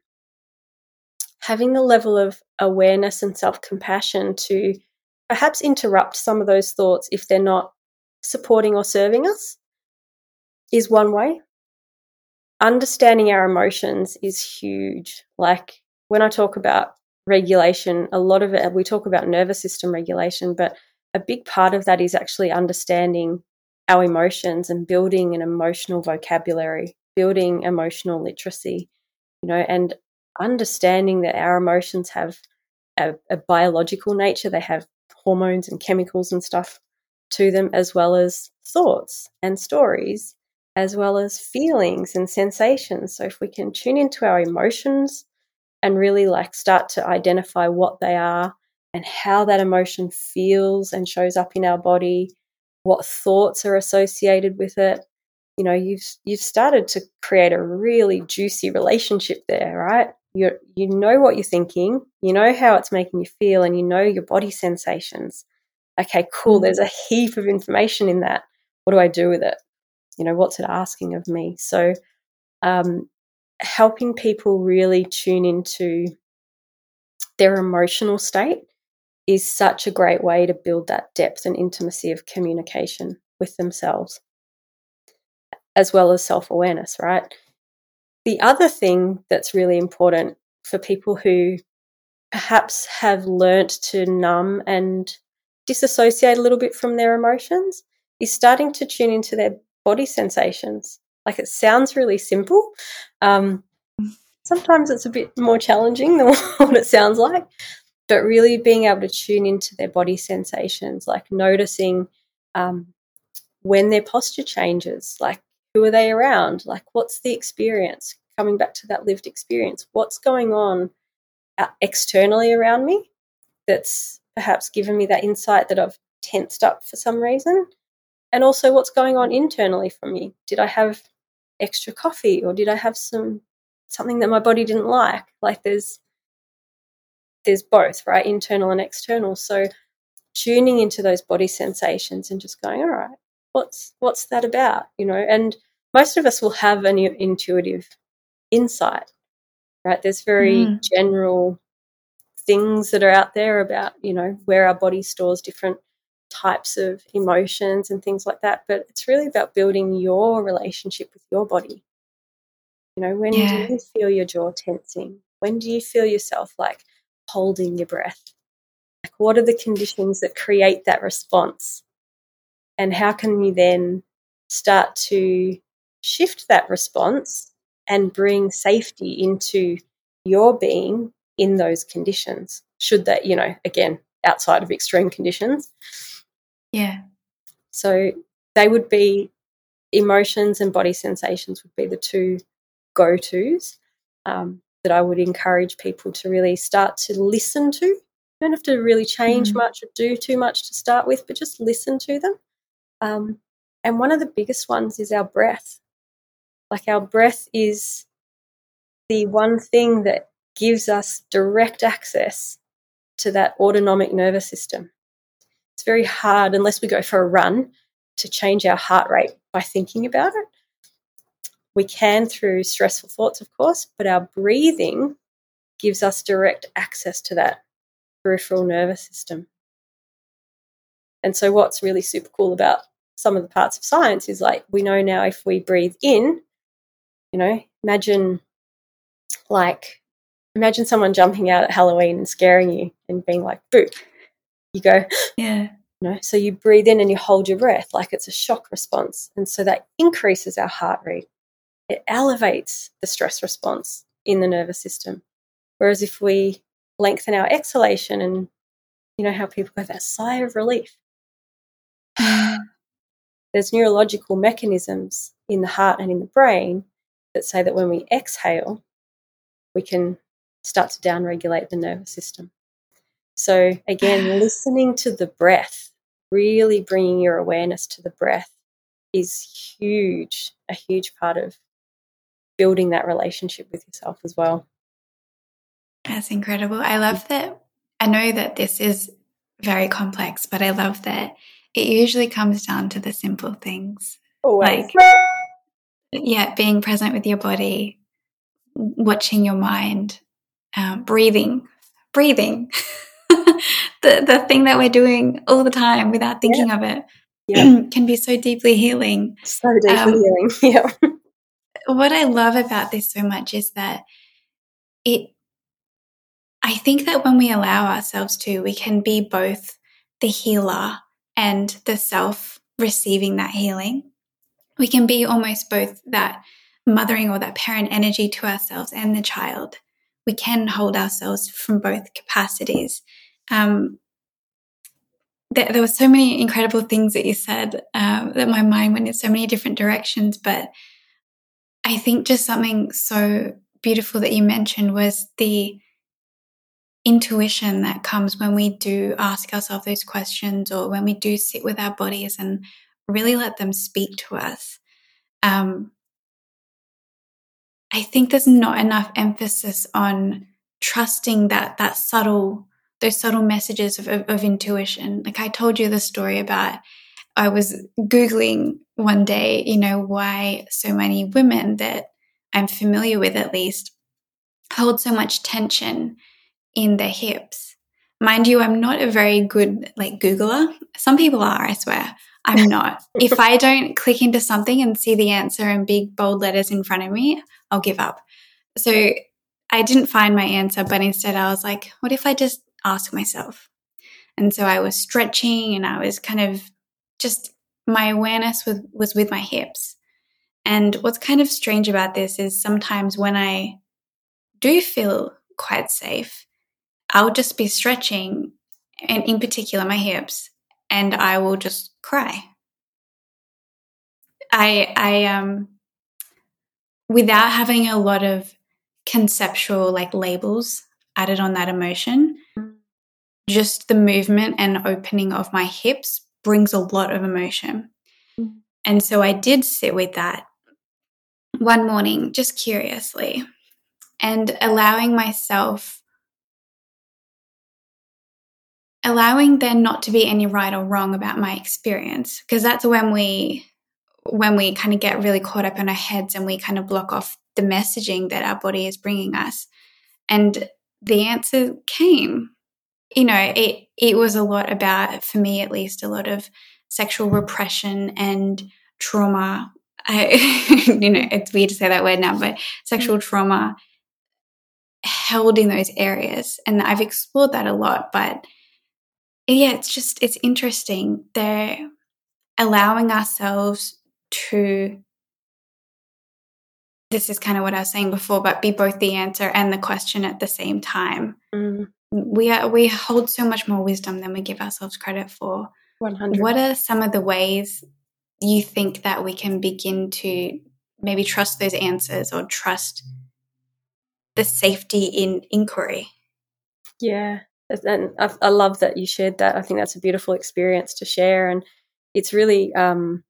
having the level of awareness and self-compassion to perhaps interrupt some of those thoughts if they're not supporting or serving us is one way. Understanding our emotions is huge. Like when I talk about regulation, a lot of it, we talk about nervous system regulation, but a big part of that is actually understanding our emotions and building an emotional vocabulary, building emotional literacy, you know, and understanding that our emotions have a, a biological nature. They have hormones and chemicals and stuff to them, as well as thoughts and stories, as well as feelings and sensations. So, if we can tune into our emotions and really like start to identify what they are and how that emotion feels and shows up in our body, what thoughts are associated with it, you know, you've you've started to create a really juicy relationship there, right? You you know what you're thinking, you know how it's making you feel, and you know your body sensations okay, cool, mm. there's a heap of information in that. What do I do with it? You know, what's it asking of me? So, um, helping people really tune into their emotional state is such a great way to build that depth and intimacy of communication with themselves, as well as self awareness, right? The other thing that's really important for people who perhaps have learnt to numb and disassociate a little bit from their emotions is starting to tune into their body sensations. Like it sounds really simple. Um, sometimes it's a bit more challenging than what it sounds like, but really being able to tune into their body sensations, like noticing um, when their posture changes, like who are they around, like what's the experience, coming back to that lived experience, what's going on uh, externally around me that's perhaps given me that insight that I've tensed up for some reason. And also what's going on internally for me. Did I have extra coffee or did I have some something that my body didn't like? Like there's there's both, right? Internal and external. So tuning into those body sensations and just going, all right, what's what's that about? You know, and most of us will have an intuitive insight, right? There's very mm. general things that are out there about, you know, where our body stores different types of emotions and things like that. But it's really about building your relationship with your body. You know, when yeah. do you feel your jaw tensing? When do you feel yourself like holding your breath? Like, what are the conditions that create that response? And how can you then start to shift that response and bring safety into your being in those conditions, should that, you know, again, outside of extreme conditions. Yeah. So they would be emotions and body sensations would be the two go tos um, that I would encourage people to really start to listen to. You don't have to really change mm. much or do too much to start with, but just listen to them. Um, and one of the biggest ones is our breath. Like our breath is the one thing that gives us direct access to that autonomic nervous system. It's very hard, unless we go for a run, to change our heart rate by thinking about it. We can through stressful thoughts, of course, but our breathing gives us direct access to that peripheral nervous system. And so, what's really super cool about some of the parts of science is like we know now if we breathe in, you know, imagine like imagine someone jumping out at Halloween and scaring you and being like, boo. You go, yeah. You know, so you breathe in and you hold your breath like it's a shock response. And so that increases our heart rate. It elevates the stress response in the nervous system. Whereas if we lengthen our exhalation and you know how people have that sigh of relief, there's neurological mechanisms in the heart and in the brain that say that when we exhale, we can start to downregulate the nervous system. So, again, listening to the breath, really bringing your awareness to the breath is huge, a huge part of building that relationship with yourself as well. That's incredible. I love that. I know that this is very complex, but I love that it usually comes down to the simple things. Always. Like, yeah, being present with your body, watching your mind, um, breathing, breathing. the the thing that we're doing all the time without thinking yeah. of it yeah. can be so deeply healing. So deeply um, healing. Yeah. what I love about this so much is that it I think that when we allow ourselves to, we can be both the healer and the self receiving that healing. We can be almost both that mothering or that parent energy to ourselves and the child. We can hold ourselves from both capacities. Um, there, there, were so many incredible things that you said uh, that my mind went in so many different directions. But I think just something so beautiful that you mentioned was the intuition that comes when we do ask ourselves those questions or when we do sit with our bodies and really let them speak to us. Um, I think there's not enough emphasis on trusting that that subtle those subtle messages of, of, of intuition. Like I told you the story about I was googling one day, you know, why so many women that I'm familiar with at least hold so much tension in their hips. Mind you, I'm not a very good like Googler. Some people are, I swear. I'm not. if I don't click into something and see the answer in big bold letters in front of me, I'll give up. So I didn't find my answer, but instead I was like, what if I just ask myself? And so I was stretching and I was kind of just my awareness was, was with my hips. And what's kind of strange about this is sometimes when I do feel quite safe, I'll just be stretching, and in particular my hips, and I will just cry. I I um without having a lot of conceptual like labels added on that emotion, just the movement and opening of my hips brings a lot of emotion. Mm. And so I did sit with that one morning, just curiously, and allowing myself allowing there not to be any right or wrong about my experience because that's when we when we kind of get really caught up in our heads and we kind of block off the messaging that our body is bringing us and the answer came you know it it was a lot about for me at least a lot of sexual repression and trauma I, you know it's weird to say that word now but sexual mm. trauma held in those areas and i've explored that a lot but yeah, it's just, it's interesting. They're allowing ourselves to, this is kind of what I was saying before, but be both the answer and the question at the same time. Mm. We are, we hold so much more wisdom than we give ourselves credit for. 100. What are some of the ways you think that we can begin to maybe trust those answers or trust the safety in inquiry? Yeah and I, I, love that you shared that. I think that's a beautiful experience to share, and it's really um,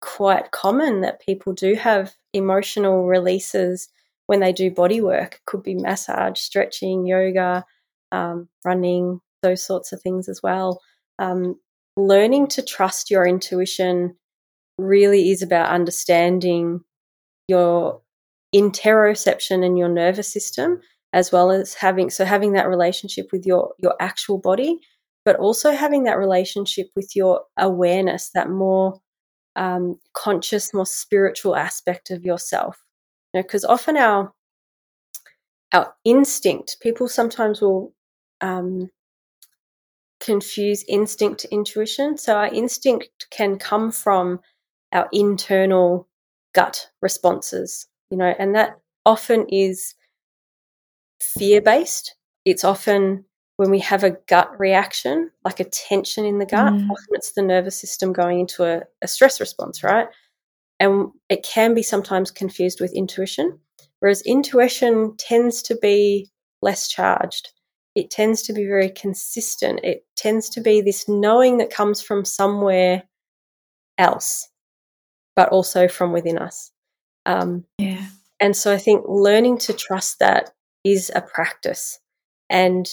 quite common that people do have emotional releases when they do body work. It could be massage, stretching, yoga, um, running, those sorts of things as well. Um, learning to trust your intuition really is about understanding your interoception and your nervous system as well as having so having that relationship with your your actual body but also having that relationship with your awareness that more um, conscious more spiritual aspect of yourself you know because often our our instinct people sometimes will um, confuse instinct to intuition so our instinct can come from our internal gut responses you know and that often is fear based. It's often when we have a gut reaction, like a tension in the gut, mm. often it's the nervous system going into a, a stress response, right? And it can be sometimes confused with intuition, whereas intuition tends to be less charged. It tends to be very consistent. It tends to be this knowing that comes from somewhere else, but also from within us. Um, yeah. And so I think learning to trust that is a practice. And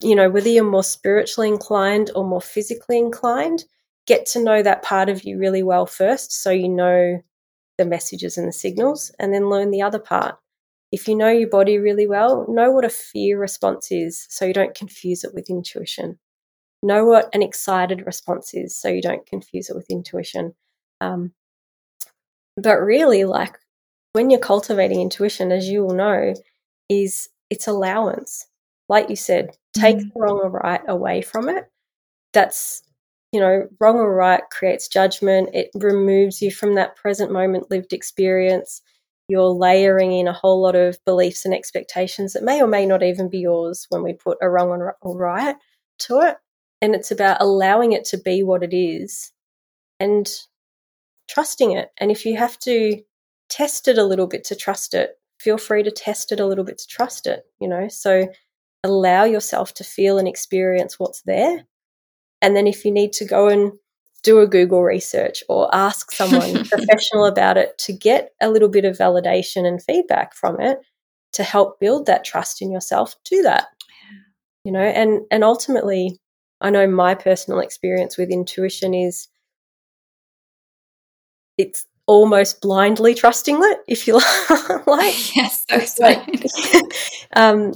you know, whether you're more spiritually inclined or more physically inclined, get to know that part of you really well first so you know the messages and the signals, and then learn the other part. If you know your body really well, know what a fear response is so you don't confuse it with intuition. Know what an excited response is so you don't confuse it with intuition. Um, but really, like when you're cultivating intuition, as you will know, is it's allowance. Like you said, take mm-hmm. the wrong or right away from it. That's, you know, wrong or right creates judgment. It removes you from that present moment lived experience. You're layering in a whole lot of beliefs and expectations that may or may not even be yours when we put a wrong or right to it. And it's about allowing it to be what it is and trusting it. And if you have to test it a little bit to trust it, feel free to test it a little bit to trust it, you know? So allow yourself to feel and experience what's there. And then if you need to go and do a Google research or ask someone professional about it to get a little bit of validation and feedback from it to help build that trust in yourself, do that. You know, and and ultimately I know my personal experience with intuition is it's almost blindly trusting it, if you like. Yes, so like, um,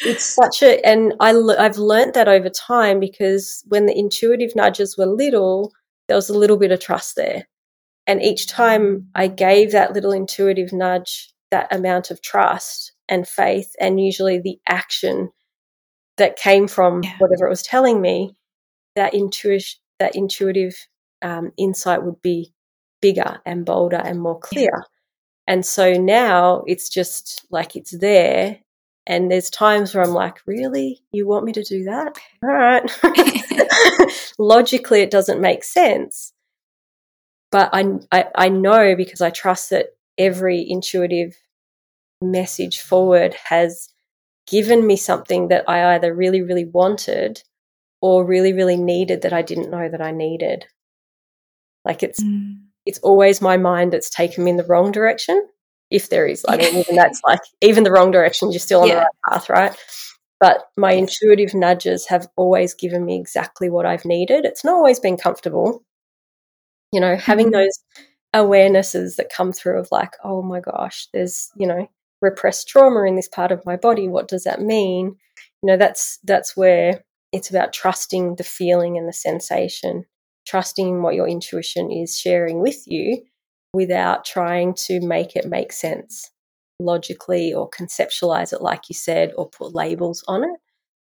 it's such a, and I, I've learnt that over time because when the intuitive nudges were little, there was a little bit of trust there. And each time I gave that little intuitive nudge that amount of trust and faith, and usually the action that came from yeah. whatever it was telling me, that intuitive that intuitive um, insight would be bigger and bolder and more clear. Yeah. And so now it's just like it's there. And there's times where I'm like, really? You want me to do that? All right. Logically, it doesn't make sense. But I, I, I know because I trust that every intuitive message forward has given me something that I either really, really wanted or really, really needed that I didn't know that I needed. Like it's mm it's always my mind that's taken me in the wrong direction. If there is, I mean, even that's like even the wrong direction, you're still on yeah. the right path, right? But my intuitive nudges have always given me exactly what I've needed. It's not always been comfortable, you know, having mm-hmm. those awarenesses that come through of like, oh my gosh, there's you know repressed trauma in this part of my body. What does that mean? You know, that's that's where it's about trusting the feeling and the sensation trusting what your intuition is sharing with you without trying to make it make sense logically or conceptualize it, like you said, or put labels on it,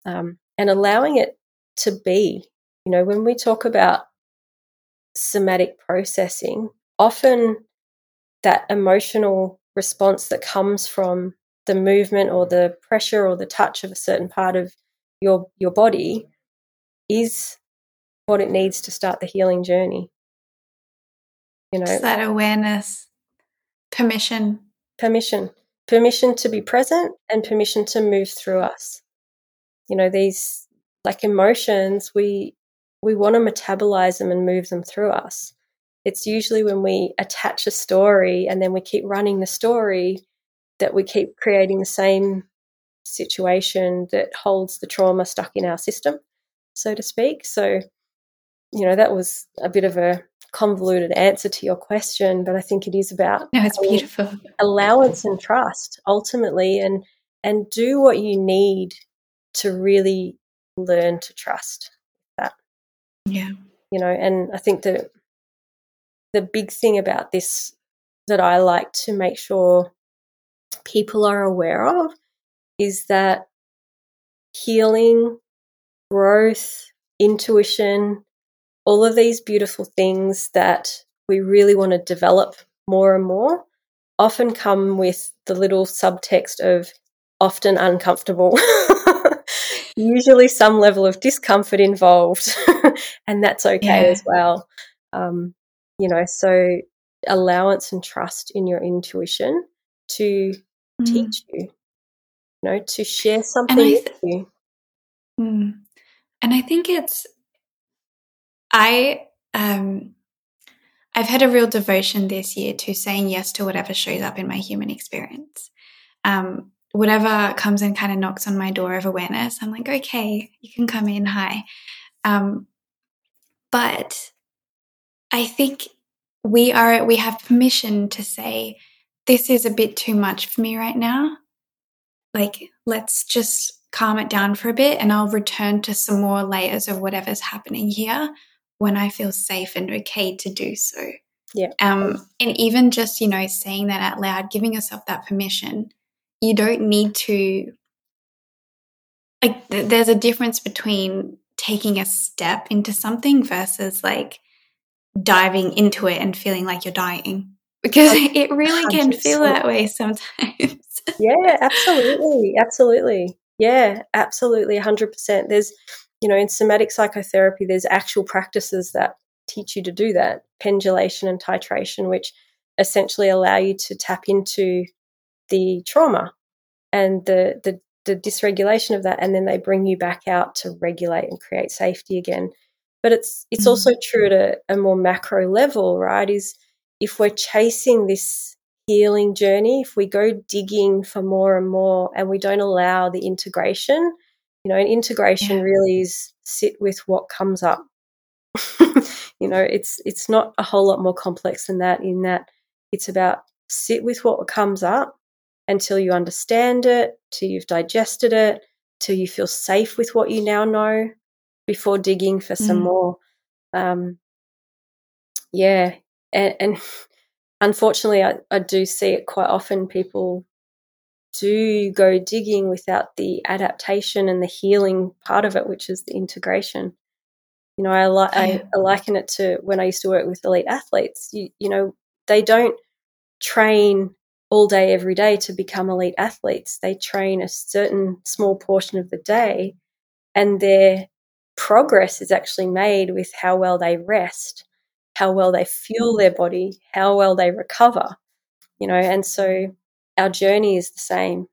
um, and allowing it to be. You know, when we talk about somatic processing, often that emotional response that comes from the movement or the pressure or the touch of a certain part of your your body is what it needs to start the healing journey. You know, that uh, awareness, permission, permission, permission to be present and permission to move through us. You know, these like emotions, we we want to metabolize them and move them through us. It's usually when we attach a story and then we keep running the story that we keep creating the same situation that holds the trauma stuck in our system, so to speak. So you know, that was a bit of a convoluted answer to your question, but I think it is about no, it's beautiful allowance and trust ultimately, and and do what you need to really learn to trust that. Yeah, you know, and I think that the big thing about this that I like to make sure people are aware of is that healing, growth, intuition, all of these beautiful things that we really want to develop more and more often come with the little subtext of often uncomfortable. Usually, some level of discomfort involved, and that's okay yeah. as well. Um, you know, so allowance and trust in your intuition to mm. teach you, you know, to share something th- with you. Mm. And I think it's, I, um, I've had a real devotion this year to saying yes to whatever shows up in my human experience. Um, whatever comes and kind of knocks on my door of awareness, I'm like, okay, you can come in. Hi. Um, but I think we are, we have permission to say, this is a bit too much for me right now. Like, let's just calm it down for a bit and I'll return to some more layers of whatever's happening here when I feel safe and okay to do so. Yeah. Um, and even just, you know, saying that out loud, giving yourself that permission, you don't need to, like, th- there's a difference between taking a step into something versus like diving into it and feeling like you're dying because it really can feel that way sometimes. yeah, absolutely. Absolutely. Yeah, absolutely. 100%. There's, you know, in somatic psychotherapy, there's actual practices that teach you to do that pendulation and titration, which essentially allow you to tap into the trauma and the, the, the dysregulation of that. And then they bring you back out to regulate and create safety again. But it's, it's mm-hmm. also true at a, a more macro level, right? Is if we're chasing this healing journey, if we go digging for more and more and we don't allow the integration, you know, and integration yeah. really is sit with what comes up. you know, it's it's not a whole lot more complex than that in that it's about sit with what comes up until you understand it, till you've digested it, till you feel safe with what you now know before digging for some mm. more. Um, yeah, and, and unfortunately, I, I do see it quite often. People do go digging without the adaptation and the healing part of it, which is the integration. You know, I, li- I, I liken it to when I used to work with elite athletes. You, you know, they don't train all day, every day to become elite athletes. They train a certain small portion of the day, and their progress is actually made with how well they rest how well they fuel their body, how well they recover, you know, and so our journey is the same.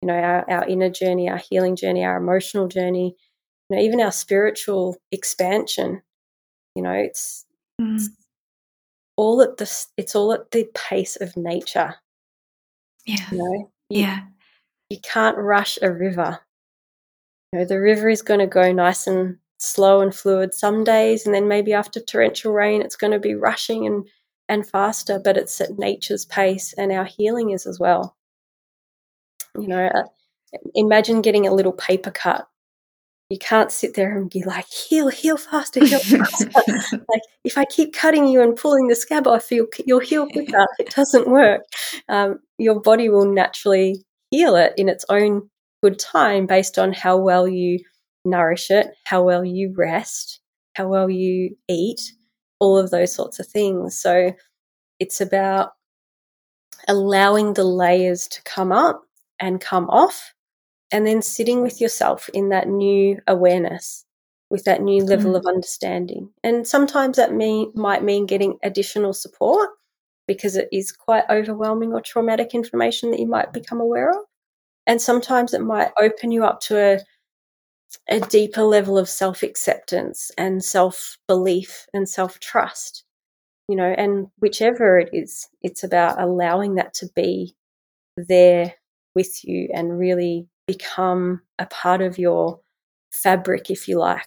You know, our, our inner journey, our healing journey, our emotional journey, you know, even our spiritual expansion, you know, it's, mm. it's all at the it's all at the pace of nature. Yeah. You know? You, yeah. You can't rush a river. You know, the river is going to go nice and slow and fluid some days, and then maybe after torrential rain, it's going to be rushing and and faster. But it's at nature's pace, and our healing is as well. You know, uh, imagine getting a little paper cut. You can't sit there and be like, heal, heal faster, heal faster. like, if I keep cutting you and pulling the scab off, you'll, you'll heal quicker. It doesn't work. Um, your body will naturally heal it in its own good time based on how well you nourish it, how well you rest, how well you eat, all of those sorts of things. So it's about allowing the layers to come up and come off, and then sitting with yourself in that new awareness, with that new level mm. of understanding. And sometimes that mean, might mean getting additional support because it is quite overwhelming or traumatic information that you might become aware of. And sometimes it might open you up to a a deeper level of self acceptance and self belief and self trust. You know, and whichever it is, it's about allowing that to be there with you and really become a part of your fabric, if you like,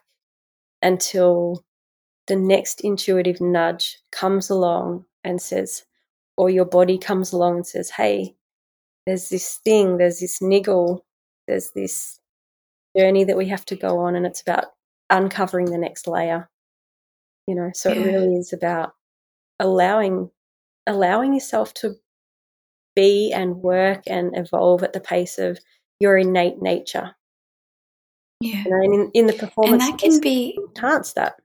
until the next intuitive nudge comes along and says, or your body comes along and says, hey, there's this thing, there's this niggle, there's this journey that we have to go on, and it's about uncovering the next layer. You know, so yeah. it really is about allowing allowing yourself to be and work and evolve at the pace of your innate nature. Yeah, you know, and in, in the performance, and that can be enhance that.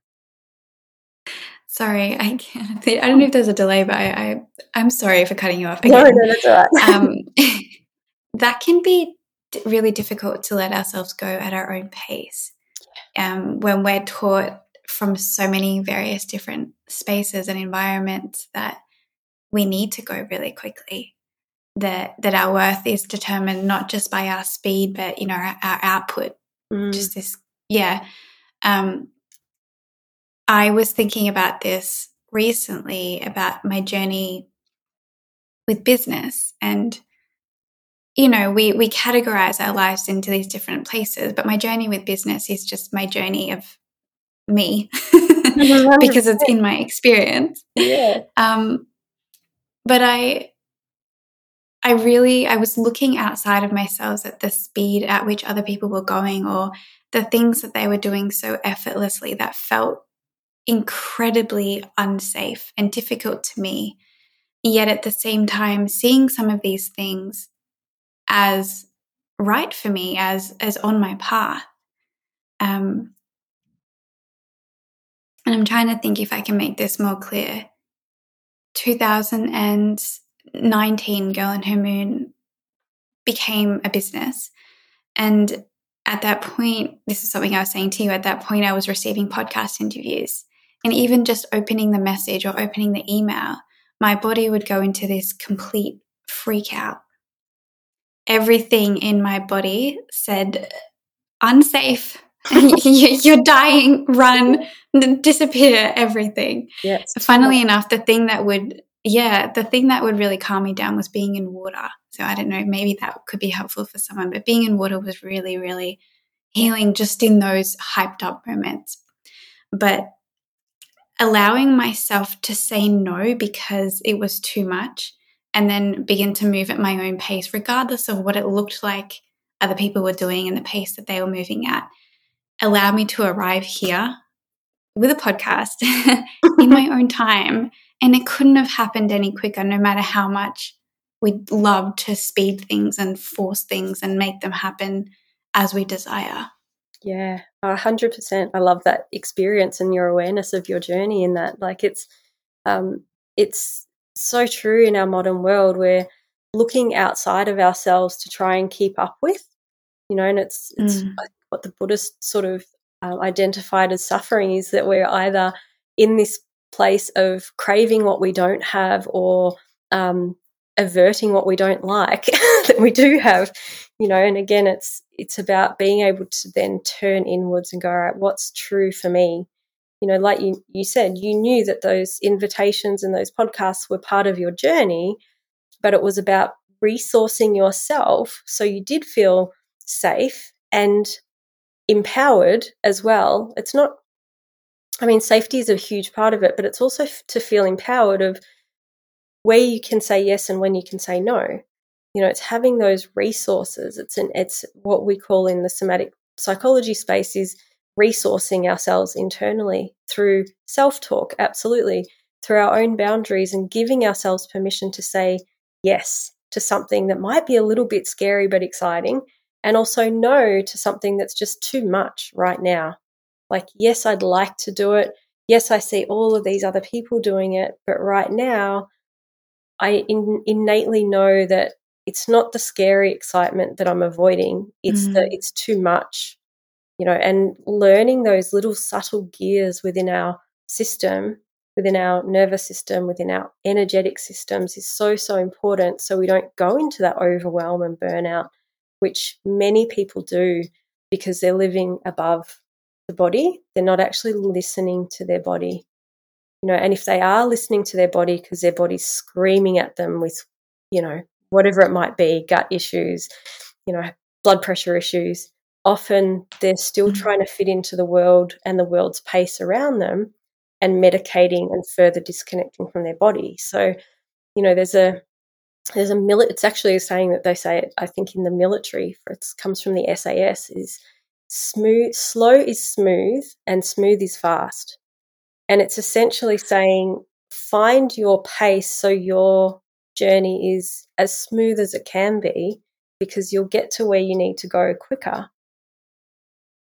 Sorry, I can't. I don't know if there's a delay, but I, I am sorry for cutting you off. Again. No, no, that's all right. um, that can be really difficult to let ourselves go at our own pace. Um, when we're taught from so many various different spaces and environments that we need to go really quickly that that our worth is determined not just by our speed but you know our, our output. Mm. just this yeah. Um i was thinking about this recently about my journey with business and you know we we categorize our lives into these different places but my journey with business is just my journey of me because it's in my experience. Yeah. Um but i i really i was looking outside of myself at the speed at which other people were going or the things that they were doing so effortlessly that felt incredibly unsafe and difficult to me. Yet at the same time seeing some of these things as right for me as as on my path. Um and i'm trying to think if i can make this more clear. 2019 girl and her moon became a business. And at that point this is something i was saying to you at that point i was receiving podcast interviews. And even just opening the message or opening the email my body would go into this complete freak out. Everything in my body said, unsafe. You're dying, run, disappear, everything. Yes. Funnily enough, the thing that would, yeah, the thing that would really calm me down was being in water. So I don't know, maybe that could be helpful for someone, but being in water was really, really healing just in those hyped up moments. But allowing myself to say no because it was too much and then begin to move at my own pace, regardless of what it looked like other people were doing and the pace that they were moving at, allowed me to arrive here with a podcast in my own time. And it couldn't have happened any quicker, no matter how much we'd love to speed things and force things and make them happen as we desire. Yeah, a hundred percent. I love that experience and your awareness of your journey in that. Like it's, um, it's so true in our modern world. We're looking outside of ourselves to try and keep up with, you know, and it's it's mm. what the Buddhist sort of um, identified as suffering is that we're either in this place of craving what we don't have or um, averting what we don't like that we do have you know and again it's it's about being able to then turn inwards and go all right what's true for me you know like you you said you knew that those invitations and those podcasts were part of your journey but it was about resourcing yourself so you did feel safe and empowered as well it's not i mean safety is a huge part of it but it's also to feel empowered of where you can say yes and when you can say no. You know, it's having those resources. It's an it's what we call in the somatic psychology space is resourcing ourselves internally through self-talk, absolutely, through our own boundaries and giving ourselves permission to say yes to something that might be a little bit scary but exciting and also no to something that's just too much right now. Like, yes, I'd like to do it. Yes, I see all of these other people doing it, but right now I in, innately know that it's not the scary excitement that I'm avoiding. It's mm. the it's too much, you know. And learning those little subtle gears within our system, within our nervous system, within our energetic systems is so so important. So we don't go into that overwhelm and burnout, which many people do because they're living above the body. They're not actually listening to their body you know, and if they are listening to their body because their body's screaming at them with, you know, whatever it might be, gut issues, you know, blood pressure issues, often they're still mm-hmm. trying to fit into the world and the world's pace around them and medicating and further disconnecting from their body. So, you know, there's a there's a mili- it's actually a saying that they say I think in the military for it comes from the SAS is smooth slow is smooth and smooth is fast. And it's essentially saying find your pace so your journey is as smooth as it can be because you'll get to where you need to go quicker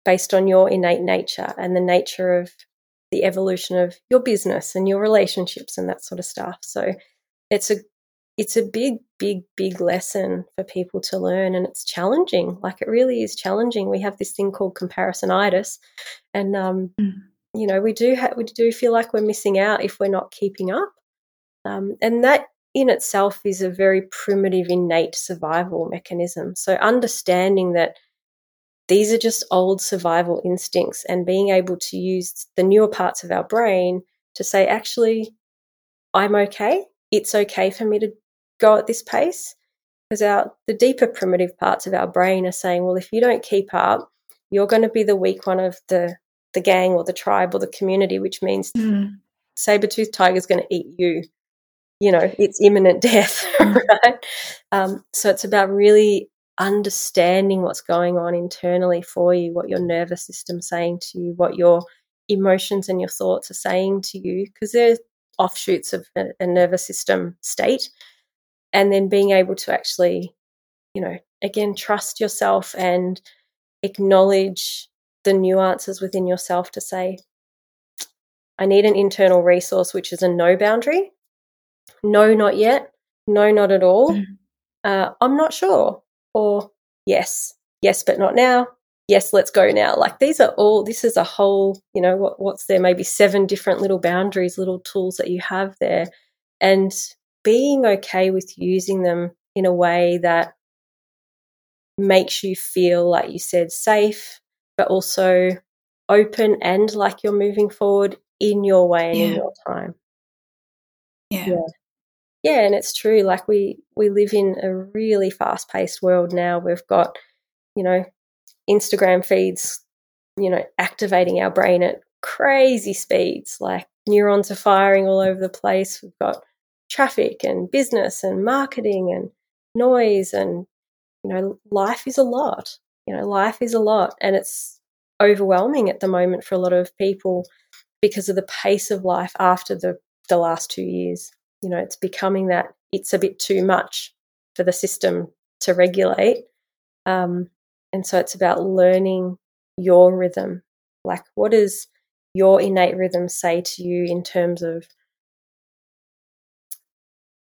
based on your innate nature and the nature of the evolution of your business and your relationships and that sort of stuff. So it's a it's a big, big, big lesson for people to learn, and it's challenging. Like it really is challenging. We have this thing called comparisonitis, and um, mm. you know we do ha- we do feel like we're missing out if we're not keeping up, um, and that in itself is a very primitive, innate survival mechanism. So understanding that these are just old survival instincts, and being able to use the newer parts of our brain to say, actually, I'm okay. It's okay for me to go at this pace because our the deeper primitive parts of our brain are saying, well, if you don't keep up, you're going to be the weak one of the the gang or the tribe or the community, which means mm. saber-toothed tiger is going to eat you. You know, it's imminent death, mm. right? Um, so it's about really understanding what's going on internally for you, what your nervous system's saying to you, what your emotions and your thoughts are saying to you, because they're offshoots of a, a nervous system state and then being able to actually, you know, again, trust yourself and acknowledge the nuances within yourself to say, I need an internal resource, which is a no boundary. No, not yet. No, not at all. Mm. Uh, I'm not sure. Or yes, yes, but not now. Yes, let's go now. Like these are all, this is a whole, you know, what, what's there? Maybe seven different little boundaries, little tools that you have there. And being okay with using them in a way that makes you feel, like you said, safe, but also open and like you're moving forward in your way and yeah. in your time. Yeah. yeah. Yeah, and it's true. Like we we live in a really fast paced world now. We've got, you know, Instagram feeds, you know, activating our brain at crazy speeds. Like neurons are firing all over the place. We've got traffic and business and marketing and noise and you know life is a lot you know life is a lot and it's overwhelming at the moment for a lot of people because of the pace of life after the the last 2 years you know it's becoming that it's a bit too much for the system to regulate um, and so it's about learning your rhythm like what does your innate rhythm say to you in terms of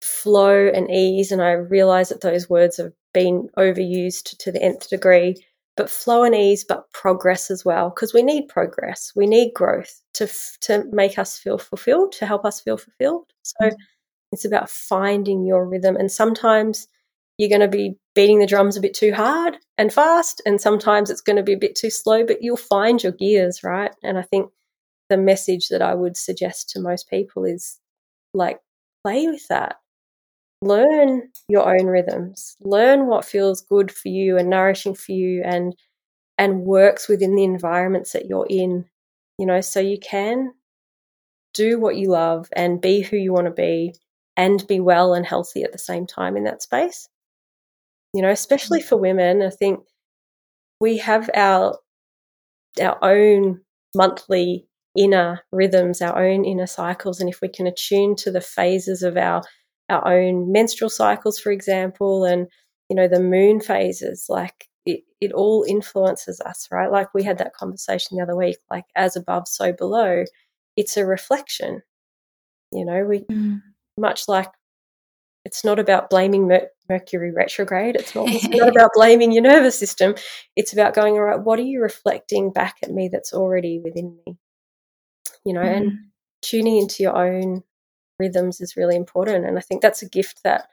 flow and ease. And I realize that those words have been overused to the nth degree, but flow and ease, but progress as well, because we need progress. We need growth to, to make us feel fulfilled, to help us feel fulfilled. So mm-hmm. It's about finding your rhythm. And sometimes you're going to be beating the drums a bit too hard and fast, and sometimes it's going to be a bit too slow, but you'll find your gears, right? And I think the message that I would suggest to most people is like, play with that learn your own rhythms learn what feels good for you and nourishing for you and and works within the environments that you're in you know so you can do what you love and be who you want to be and be well and healthy at the same time in that space you know especially for women i think we have our our own monthly inner rhythms our own inner cycles and if we can attune to the phases of our our own menstrual cycles, for example, and you know the moon phases. Like it, it all influences us, right? Like we had that conversation the other week. Like as above, so below. It's a reflection. You know, we mm. Much like it's not about blaming Mer- Mercury retrograde. It's not, it's not about blaming your nervous system. It's about going, all right, what are you reflecting back at me that's already within me? You know, mm. and tuning into your own rhythms is really important. And I think that's a gift that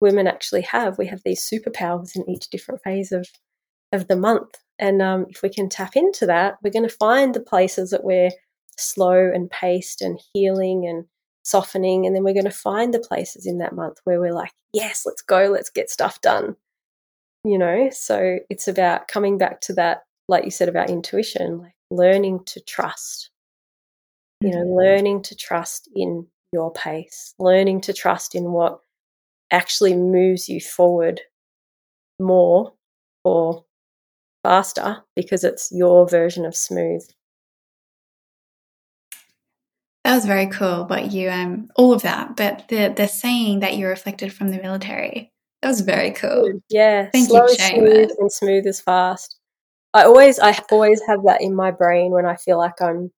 women actually have. We have these superpowers in each different phase of of the month. And um, if we can tap into that, we're going to find the places that we're slow and paced and healing and softening. And then we're going to find the places in that month where we're like, yes, let's go, let's get stuff done. You know, so it's about coming back to that, like you said about intuition, like learning to trust, you know, mm-hmm. learning to trust in your pace, learning to trust in what actually moves you forward more or faster because it's your version of smooth. That was very cool, but you um all of that, but the the saying that you reflected from the military. That was very cool. Yeah, thank slow you for sharing smooth that. and smooth is fast. I always I always have that in my brain when I feel like I'm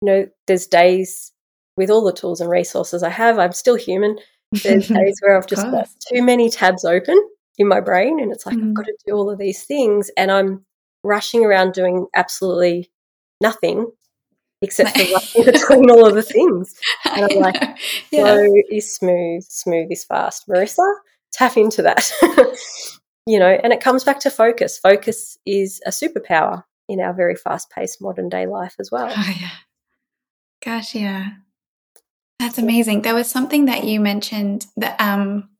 you know there's days with all the tools and resources I have, I'm still human. There's days where I've just got too many tabs open in my brain and it's like mm. I've got to do all of these things and I'm rushing around doing absolutely nothing except for rushing between all of the things. And I'm like, yeah. slow is smooth, smooth is fast. Marissa, tap into that. you know, and it comes back to focus. Focus is a superpower in our very fast paced modern day life as well. Oh, yeah. Gosh, yeah. That's amazing. There was something that you mentioned that um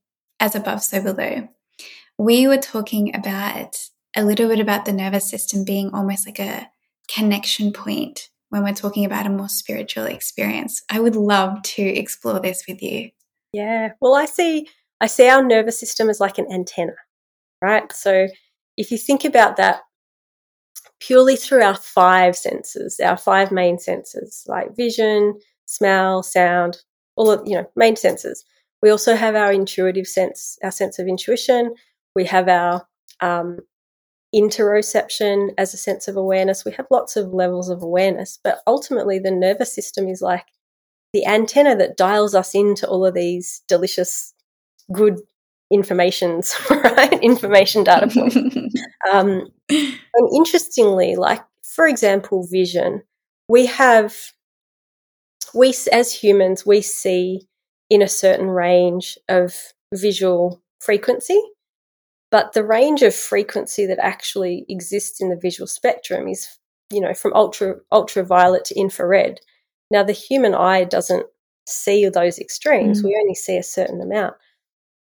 as above so below. We were talking about a little bit about the nervous system being almost like a connection point when we're talking about a more spiritual experience. I would love to explore this with you. Yeah. Well, I see I see our nervous system as like an antenna, right? So if you think about that purely through our five senses, our five main senses like vision, smell, sound, all of, you know, main senses. We also have our intuitive sense, our sense of intuition. We have our um, interoception as a sense of awareness. We have lots of levels of awareness, but ultimately the nervous system is like the antenna that dials us into all of these delicious, good informations, right? Information data points. um, and interestingly, like for example, vision, we have we as humans we see in a certain range of visual frequency but the range of frequency that actually exists in the visual spectrum is you know from ultra ultraviolet to infrared. Now the human eye doesn't see those extremes. Mm. we only see a certain amount.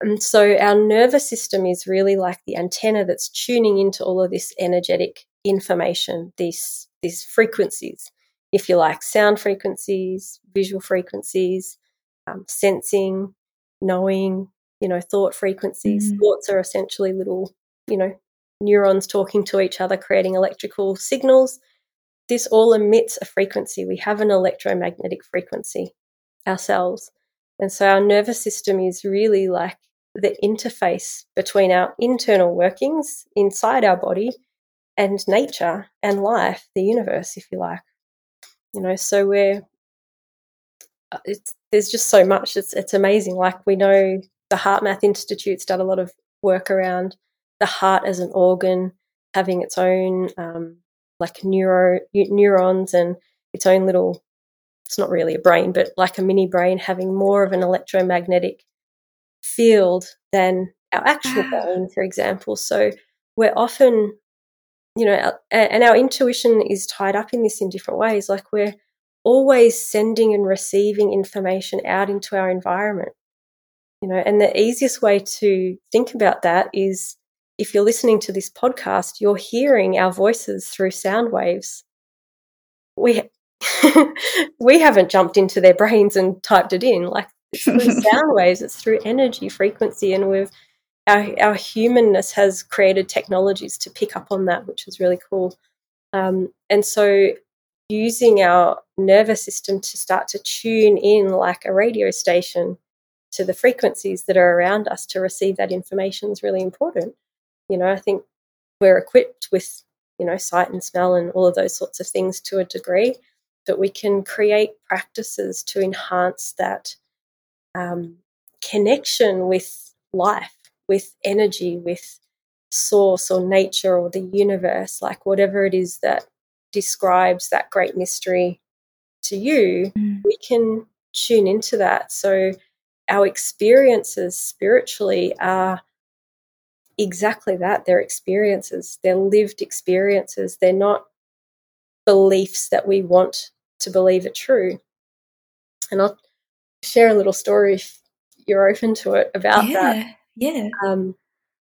And so our nervous system is really like the antenna that's tuning into all of this energetic information these these frequencies if you like, sound frequencies, visual frequencies, um, sensing, knowing, you know, thought frequencies. Mm. Thoughts are essentially little, you know, neurons talking to each other, creating electrical signals. This all emits a frequency. We have an electromagnetic frequency ourselves. And so our nervous system is really like the interface between our internal workings inside our body and nature and life, the universe, if you like you know so we're uh, it's there's just so much it's it's amazing like we know the HeartMath institute's done a lot of work around the heart as an organ having its own um, like neuro neurons and its own little it's not really a brain but like a mini brain having more of an electromagnetic field than our actual brain for example. So we're often you know, and our intuition is tied up in this in different ways. Like we're always sending and receiving information out into our environment, you know, and the easiest way to think about that is if you're listening to this podcast, you're hearing our voices through sound waves. We, we haven't jumped into their brains and typed it in. Like through sound waves, it's through energy frequency, and we've our, our humanness has created technologies to pick up on that, which is really cool. Um, and so, using our nervous system to start to tune in like a radio station to the frequencies that are around us to receive that information is really important. You know, I think we're equipped with, you know, sight and smell and all of those sorts of things to a degree, but we can create practices to enhance that um, connection with life with energy, with source or nature or the universe, like whatever it is that describes that great mystery to you, mm. we can tune into that. So our experiences spiritually are exactly that. They're experiences, they're lived experiences. They're not beliefs that we want to believe are true. And I'll share a little story if you're open to it about yeah. that. Yeah. Um,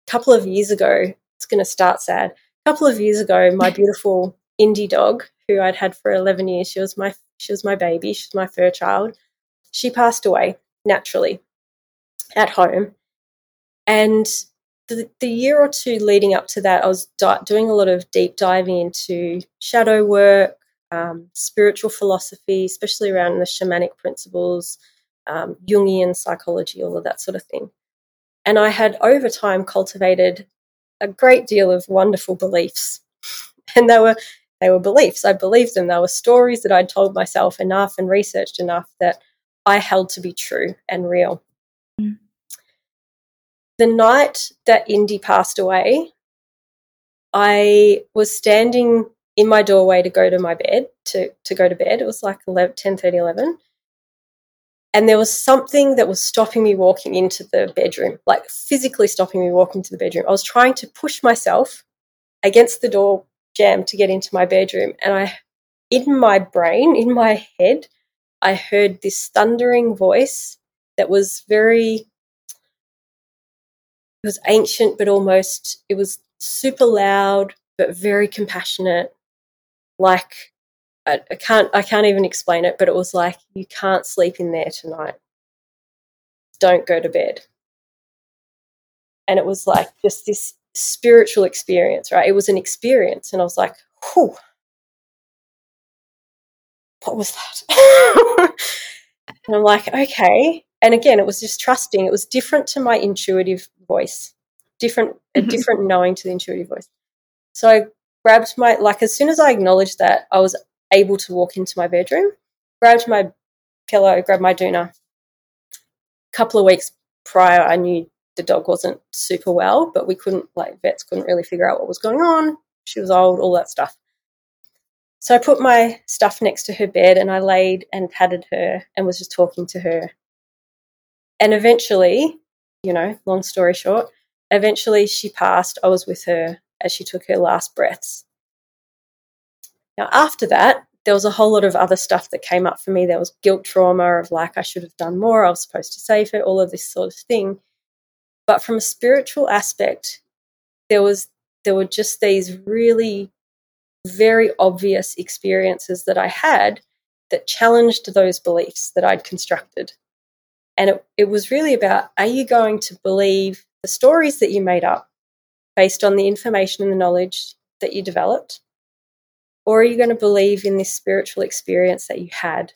a couple of years ago, it's going to start sad. A couple of years ago, my beautiful Indy dog, who I'd had for 11 years, she was my she was my baby, she was my fur child. She passed away naturally at home, and the, the year or two leading up to that, I was di- doing a lot of deep diving into shadow work, um, spiritual philosophy, especially around the shamanic principles, um, Jungian psychology, all of that sort of thing. And I had over time cultivated a great deal of wonderful beliefs. And they were they were beliefs. I believed them. They were stories that I'd told myself enough and researched enough that I held to be true and real. Mm. The night that Indy passed away, I was standing in my doorway to go to my bed, to, to go to bed. It was like 11, 10, 30, 11. And there was something that was stopping me walking into the bedroom, like physically stopping me walking to the bedroom. I was trying to push myself against the door jamb to get into my bedroom. And I, in my brain, in my head, I heard this thundering voice that was very, it was ancient, but almost, it was super loud, but very compassionate. Like, I, I can't, I can't even explain it, but it was like, you can't sleep in there tonight. Don't go to bed. And it was like just this spiritual experience, right? It was an experience. And I was like, whew, what was that? and I'm like, okay. And again, it was just trusting. It was different to my intuitive voice, different, a mm-hmm. different knowing to the intuitive voice. So I grabbed my, like, as soon as I acknowledged that, I was able to walk into my bedroom, grabbed my pillow, grabbed my doona. A couple of weeks prior, I knew the dog wasn't super well, but we couldn't, like, vets couldn't really figure out what was going on. She was old, all that stuff. So I put my stuff next to her bed and I laid and patted her and was just talking to her. And eventually, you know, long story short, eventually she passed. I was with her as she took her last breaths. Now, after that, there was a whole lot of other stuff that came up for me. There was guilt trauma of like, I should have done more, I was supposed to save her, all of this sort of thing. But from a spiritual aspect, there was there were just these really very obvious experiences that I had that challenged those beliefs that I'd constructed. And it, it was really about are you going to believe the stories that you made up based on the information and the knowledge that you developed? Or are you going to believe in this spiritual experience that you had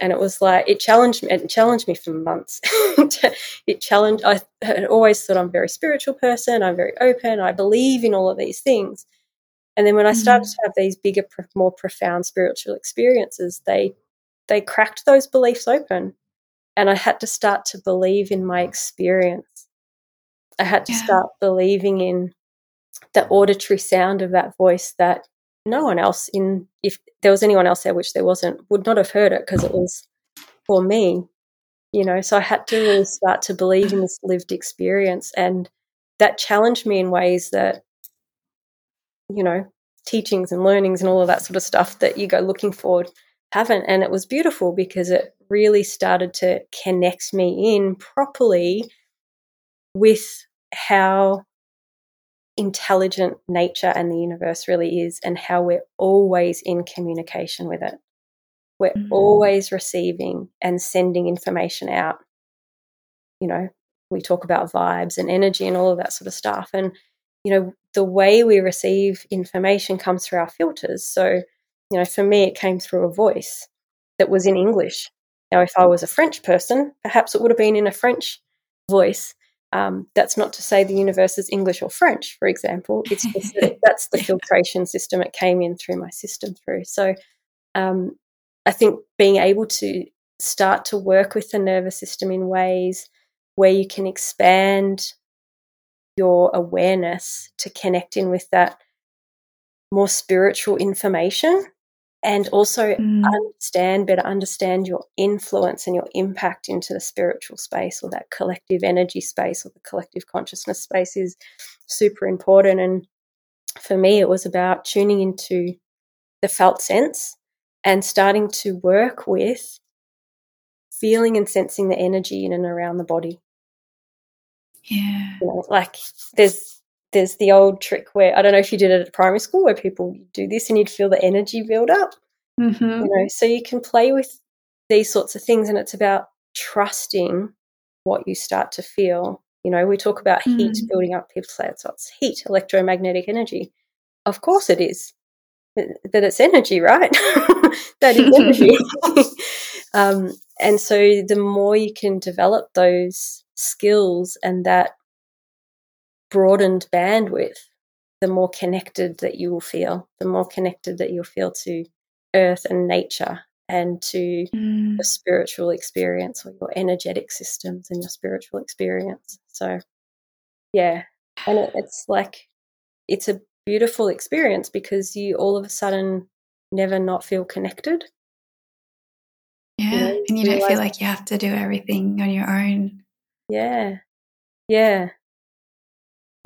and it was like it challenged me it challenged me for months it challenged i had always thought i'm a very spiritual person i'm very open i believe in all of these things and then when i started mm. to have these bigger more profound spiritual experiences they they cracked those beliefs open and i had to start to believe in my experience i had to yeah. start believing in the auditory sound of that voice that no one else in if there was anyone else there which there wasn't would not have heard it because it was for me you know? So i had to really start to believe in this lived experience and that challenged me in ways that you know teachings and learnings and all of that sort of stuff that you go looking for haven't. And it was beautiful because it really started to connect me in properly with how intelligent nature and the universe really is and how we're always in communication with it. We're mm-hmm. always receiving and sending information out. You know, we talk about vibes and energy and all of that sort of stuff. And, you know, the way we receive information comes through our filters. So, you know, for me, it came through a voice that was in English. Now, if I was a French person, perhaps it would have been in a French voice um, that's not to say the universe is English or French, for example. It's just that that's the filtration system it came in through my system through. So um, I think being able to start to work with the nervous system in ways where you can expand your awareness to connect in with that more spiritual information and also mm. understand better understand your influence and your impact into the spiritual space or that collective energy space or the collective consciousness space is super important. And for me it was about tuning into the felt sense and starting to work with feeling and sensing the energy in and around the body. Yeah. You know, like there's there's the old trick where I don't know if you did it at primary school where people do this and you'd feel the energy build up. Mm-hmm. You know, so you can play with these sorts of things, and it's about trusting what you start to feel. You know, we talk about mm. heat building up. People say it's, it's heat, electromagnetic energy. Of course, it is. but it's energy, right? that is energy. um, and so, the more you can develop those skills and that broadened bandwidth, the more connected that you will feel, the more connected that you'll feel to earth and nature and to mm. the spiritual experience or your energetic systems and your spiritual experience. So, yeah, and it, it's like it's a beautiful experience because you all of a sudden never not feel connected. Yeah, you know, and you don't feel like you have to do everything on your own. Yeah, yeah,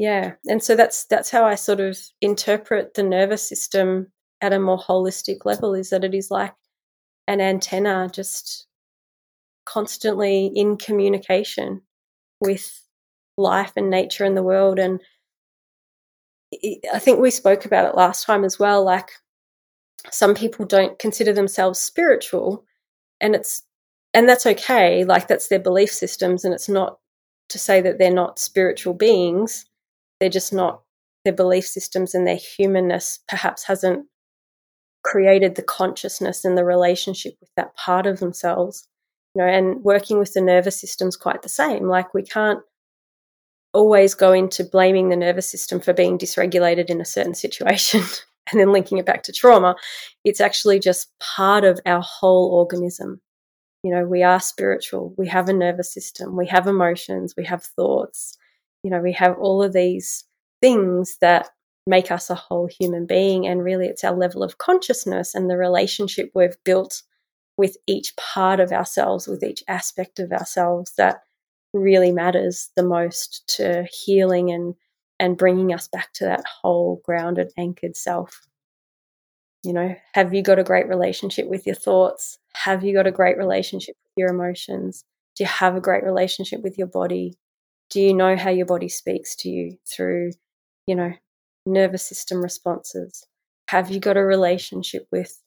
yeah, and so that's that's how I sort of interpret the nervous system at a more holistic level. Is that it is like an antenna, just constantly in communication with life and nature and the world. And I think we spoke about it last time as well. Like some people don't consider themselves spiritual, and it's and that's okay. Like that's their belief systems, and it's not to say that they're not spiritual beings. They're just not their belief systems and their humanness perhaps hasn't created the consciousness and the relationship with that part of themselves you know and working with the nervous system's quite the same. Like we can't always go into blaming the nervous system for being dysregulated in a certain situation and then linking it back to trauma. It's actually just part of our whole organism. You know we are spiritual. We have a nervous system. We have emotions. We have thoughts you know we have all of these things that make us a whole human being. And really, it's our level of consciousness and the relationship we've built with each part of ourselves, with each aspect of ourselves that really matters the most to healing and and bringing us back to that whole grounded anchored self. You know have you got a great relationship with your thoughts? Have you got a great relationship with your emotions? Do you have a great relationship with your body do you know how your body speaks to you through you know nervous system responses? Have you got a relationship with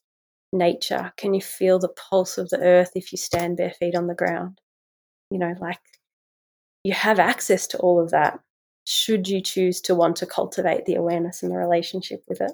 nature? Can you feel the pulse of the earth if you stand bare feet on the ground? You know, like you have access to all of that should you choose to want to cultivate the awareness and the relationship with it.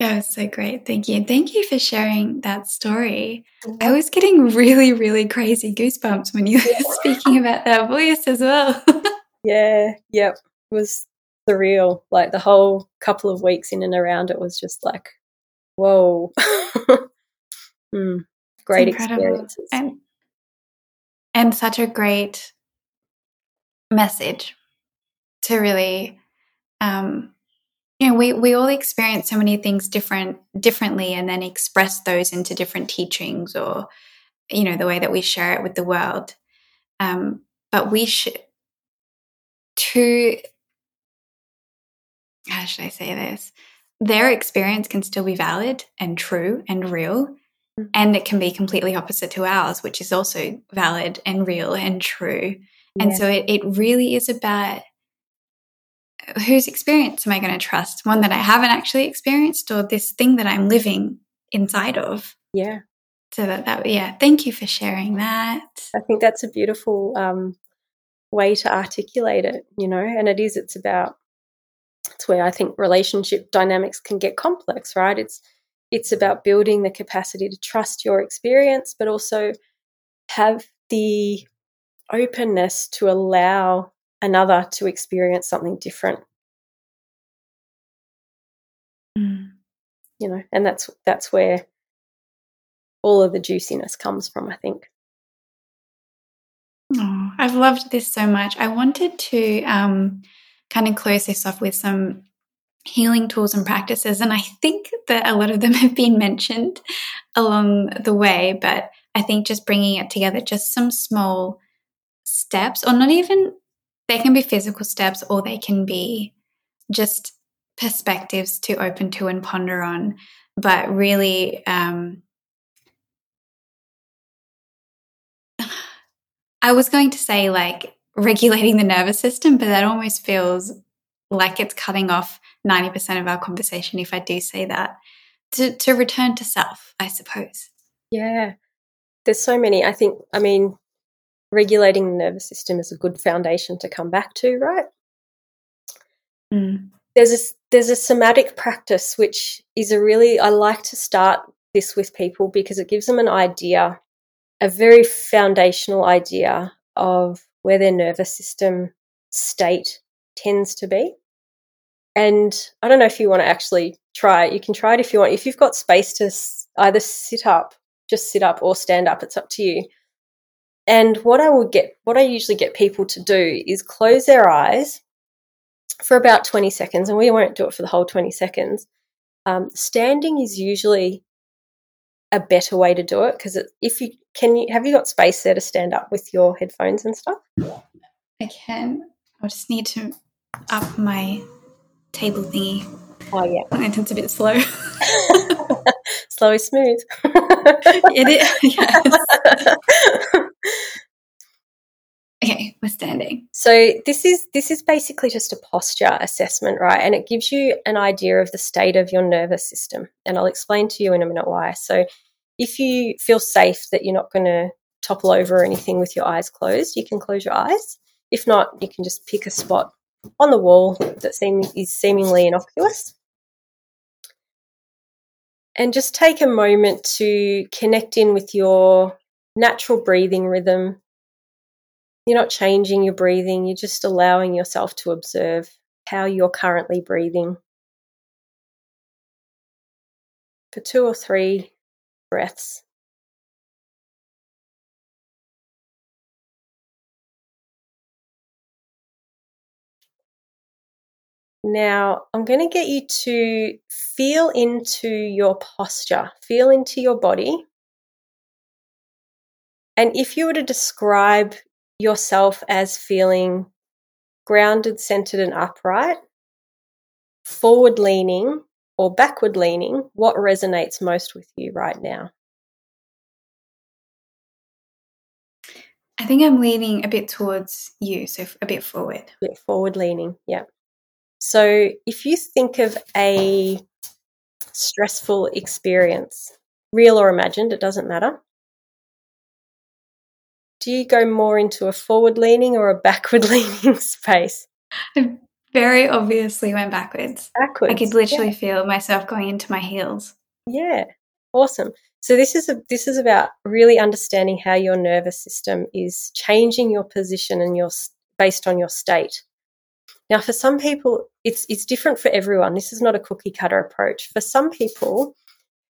That was so great. Thank you. And thank you for sharing that story. I was getting really, really crazy goosebumps when you were speaking about that voice as well. Yeah, yep. It was surreal. Like the whole couple of weeks in and around it was just like, whoa. mm, great experiences. And, and such a great message to really um, you know we, we all experience so many things different differently and then express those into different teachings or you know the way that we share it with the world um, but we should to how should I say this? Their experience can still be valid and true and real. Mm. And it can be completely opposite to ours, which is also valid and real and true. Yeah. And so it, it really is about whose experience am I going to trust? One that I haven't actually experienced or this thing that I'm living inside of? Yeah. So that, that yeah, thank you for sharing that. I think that's a beautiful um, way to articulate it, you know, and it is, it's about, it's where I think relationship dynamics can get complex, right? It's, it's about building the capacity to trust your experience, but also have the openness to allow another to experience something different. Mm. You know, and that's that's where all of the juiciness comes from, I think. Oh, I've loved this so much. I wanted to um, kind of close this off with some healing tools and practices. And I think that a lot of them have been mentioned along the way, but I think just bringing it together, just some small steps, or not even, they can be physical steps or they can be just perspectives to open to and ponder on, but really um, I was going to say like regulating the nervous system, but that almost feels like it's cutting off 90% of our conversation if I do say that. To, to return to self, I suppose. Yeah. There's so many. I think, I mean, regulating the nervous system is a good foundation to come back to, right? Mm. There's a there's a somatic practice which is a really I like to start this with people because it gives them an idea a very foundational idea of where their nervous system state tends to be. And I don't know if you want to actually try it. You can try it if you want. If you've got space to either sit up, just sit up, or stand up, it's up to you. And what I would get, what I usually get people to do is close their eyes for about 20 seconds, and we won't do it for the whole 20 seconds. Um, standing is usually a better way to do it because if you can you have you got space there to stand up with your headphones and stuff? I can. I just need to up my table thingy. Oh yeah. It's a bit slow. Slow is smooth. It is yes. Okay we're standing. So this is this is basically just a posture assessment right? And it gives you an idea of the state of your nervous system. And i'll explain to you in a minute why. So if you feel safe that you're not going to topple over or anything with your eyes closed you can close your eyes. If not you can just pick a spot on the wall that seem, is seemingly innocuous. And just take a moment to connect in with your natural breathing rhythm you're not changing your breathing, you're just allowing yourself to observe how you're currently breathing. For two or three breaths. Now, I'm going to get you to feel into your posture, feel into your body. And if you were to describe yourself as feeling grounded, centered, and upright, forward leaning, or backward leaning, what resonates most with you right now? I think I'm leaning a bit towards you, so a bit forward. A bit forward leaning, yeah. So if you think of a stressful experience, real or imagined, it doesn't matter do you go more into a forward leaning or a backward leaning space? I very obviously went backwards. Backwards. I could literally yeah. feel myself going into my heels. Yeah. Awesome. So this is a, this is about really understanding how your nervous system is changing your position and your based on your state. Now, for some people, it's it's different for everyone. This is not a cookie cutter approach. For some people,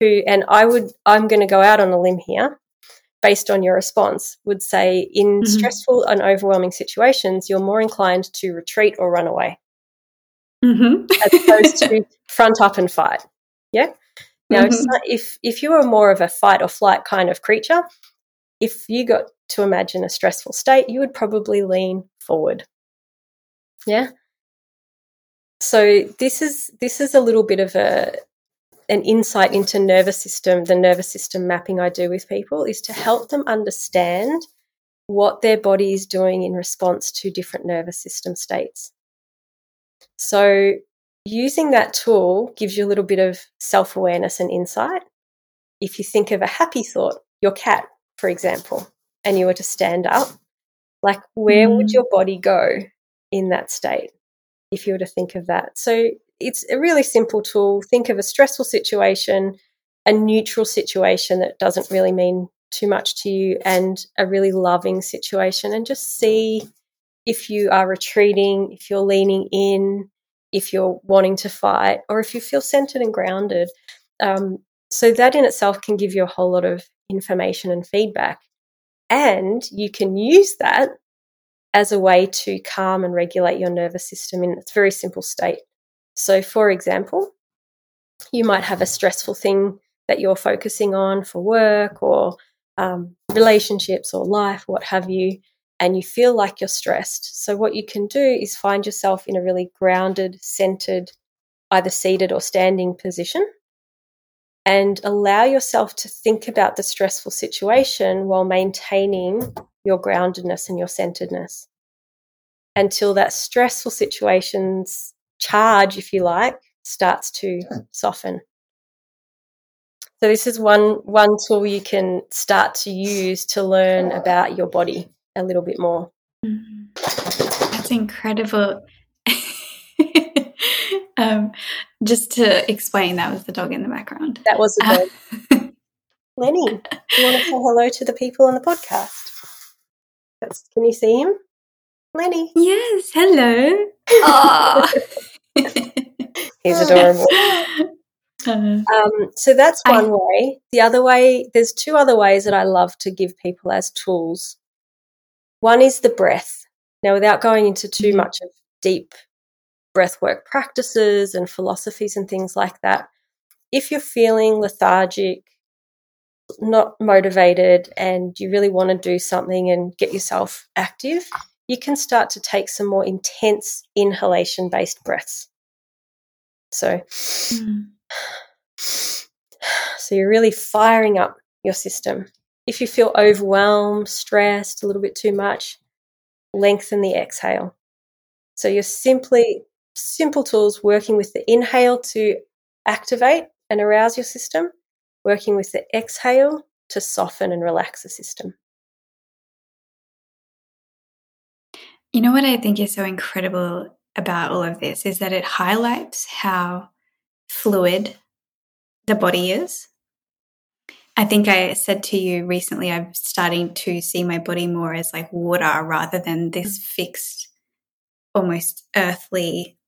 who and I would I'm going to go out on a limb here based on your response, would say in mm-hmm. stressful and overwhelming situations, you're more inclined to retreat or run away, mm-hmm. as opposed to front up and fight. Yeah. Now, mm-hmm. if if you are more of a fight or flight kind of creature, if you got to imagine a stressful state, you would probably lean forward. Yeah. So this is this is a little bit of a an insight into nervous system, the nervous system mapping I do with people is to help them understand what their body is doing in response to different nervous system states. So, using that tool gives you a little bit of self awareness and insight. If you think of a happy thought, your cat, for example, and you were to stand up, like where mm. would your body go in that state if you were to think of that? So, it's a really simple tool. Think of a stressful situation, a neutral situation that doesn't really mean too much to you, and a really loving situation, and just see if you are retreating, if you're leaning in, if you're wanting to fight, or if you feel centered and grounded. Um, so, that in itself can give you a whole lot of information and feedback. And you can use that as a way to calm and regulate your nervous system in its very simple state. So, for example, you might have a stressful thing that you're focusing on for work or um, relationships or life, what have you, and you feel like you're stressed. So, what you can do is find yourself in a really grounded, centered, either seated or standing position and allow yourself to think about the stressful situation while maintaining your groundedness and your centeredness until that stressful situation's charge, if you like, starts to soften. So this is one one tool you can start to use to learn about your body a little bit more. Mm-hmm. That's incredible. um, just to explain, that was the dog in the background. That was the dog. Uh, Lenny, you want to say hello to the people on the podcast? That's, can you see him? Lenny. Yes, hello. Oh. He's adorable. um, so that's one I, way. The other way, there's two other ways that I love to give people as tools. One is the breath. Now, without going into too mm-hmm. much of deep breathwork practices and philosophies and things like that, if you're feeling lethargic, not motivated, and you really want to do something and get yourself active, you can start to take some more intense inhalation based breaths. So, mm. so you're really firing up your system. If you feel overwhelmed, stressed, a little bit too much, lengthen the exhale. So you're simply simple tools working with the inhale to activate and arouse your system, working with the exhale to soften and relax the system. You know what I think is so incredible about all of this is that it highlights how fluid the body is. I think I said to you recently, I'm starting to see my body more as like water rather than this mm. fixed, almost earthly,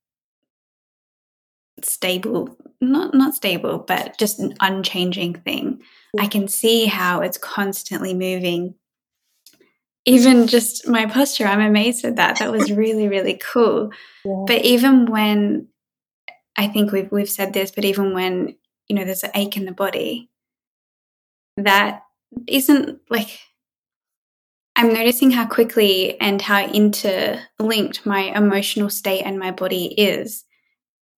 stable, not, not stable, but just an unchanging thing. I can see how it's constantly moving even just my posture, I'm amazed at that. That was really, really cool. Yeah. But even when I think we've we've said this, but even when you know there's an ache in the body, that isn't like I'm noticing how quickly and how interlinked my emotional state and my body is,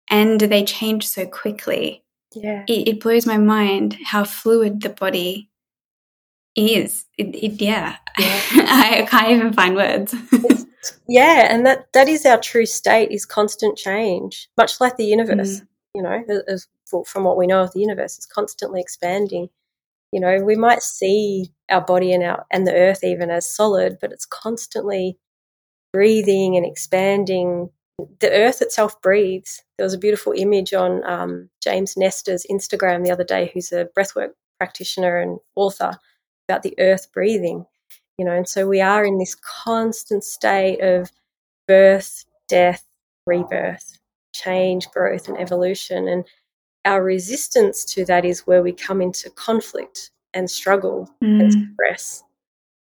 and they change so quickly. Yeah, it, it blows my mind how fluid the body is. It, it yeah, yeah. I can't even find words. yeah, and that that is our true state is constant change, much like the universe. Mm. You know, as, from what we know of the universe, it's constantly expanding. You know, we might see our body and our and the earth even as solid, but it's constantly breathing and expanding. The earth itself breathes. There was a beautiful image on um, James Nestor's Instagram the other day, who's a breathwork practitioner and author about the earth breathing, you know, and so we are in this constant state of birth, death, rebirth, change, growth, and evolution. And our resistance to that is where we come into conflict and struggle mm. and stress.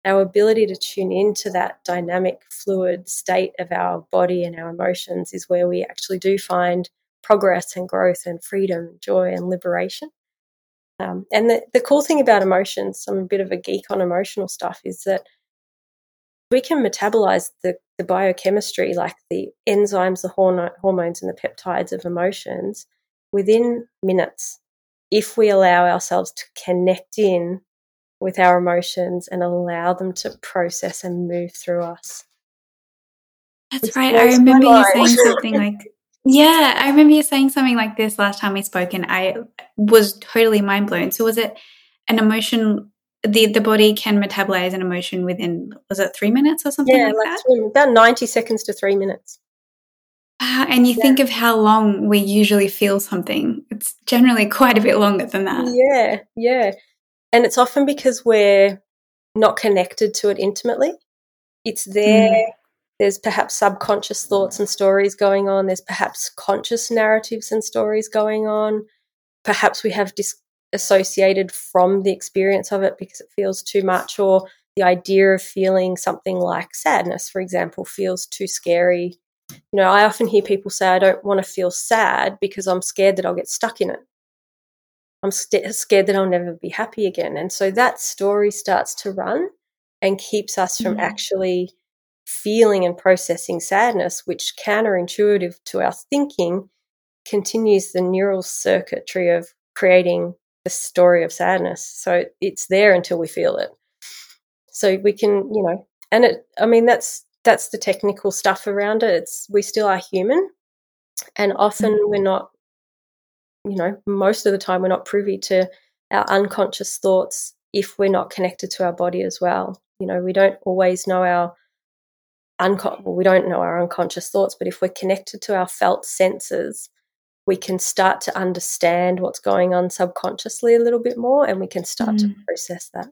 Our ability to tune into that dynamic, fluid state of our body and our emotions is where we actually do find progress and growth and freedom, joy, and liberation. Um, and the, the cool thing about emotions, I'm a bit of a geek on emotional stuff, is that we can metabolize the, the biochemistry, like the enzymes, the hormones, and the peptides of emotions within minutes if we allow ourselves to connect in with our emotions and allow them to process and move through us. That's it's right. I remember you saying something like yeah, I remember you saying something like this last time we spoke, and I was totally mind blown. So, was it an emotion? The the body can metabolize an emotion within was it three minutes or something yeah, like, like that? about ninety seconds to three minutes. Uh, and you yeah. think of how long we usually feel something; it's generally quite a bit longer than that. Yeah, yeah, and it's often because we're not connected to it intimately. It's there. Mm there's perhaps subconscious thoughts and stories going on. There's perhaps conscious narratives and stories going on. Perhaps we have disassociated from the experience of it because it feels too much, or the idea of feeling something like sadness, for example, feels too scary. You know, I often hear people say, I don't want to feel sad because I'm scared that I'll get stuck in it. I'm st- scared that I'll never be happy again. And so that story starts to run and keeps us from mm-hmm. actually feeling and processing sadness, which counterintuitive to our thinking continues the neural circuitry of creating the story of sadness. So it's there until we feel it. So we can, you know, and it, I mean, that's, that's the technical stuff around it. It's, we still are human. And often mm-hmm. we're not, you know, most of the time we're not privy to our unconscious thoughts if we're not connected to our body as well. You know, we don't always know our uncon- well, we don't know our unconscious thoughts, but if we're connected to our felt senses, we can start to understand what's going on subconsciously a little bit more and we can start mm. to process that.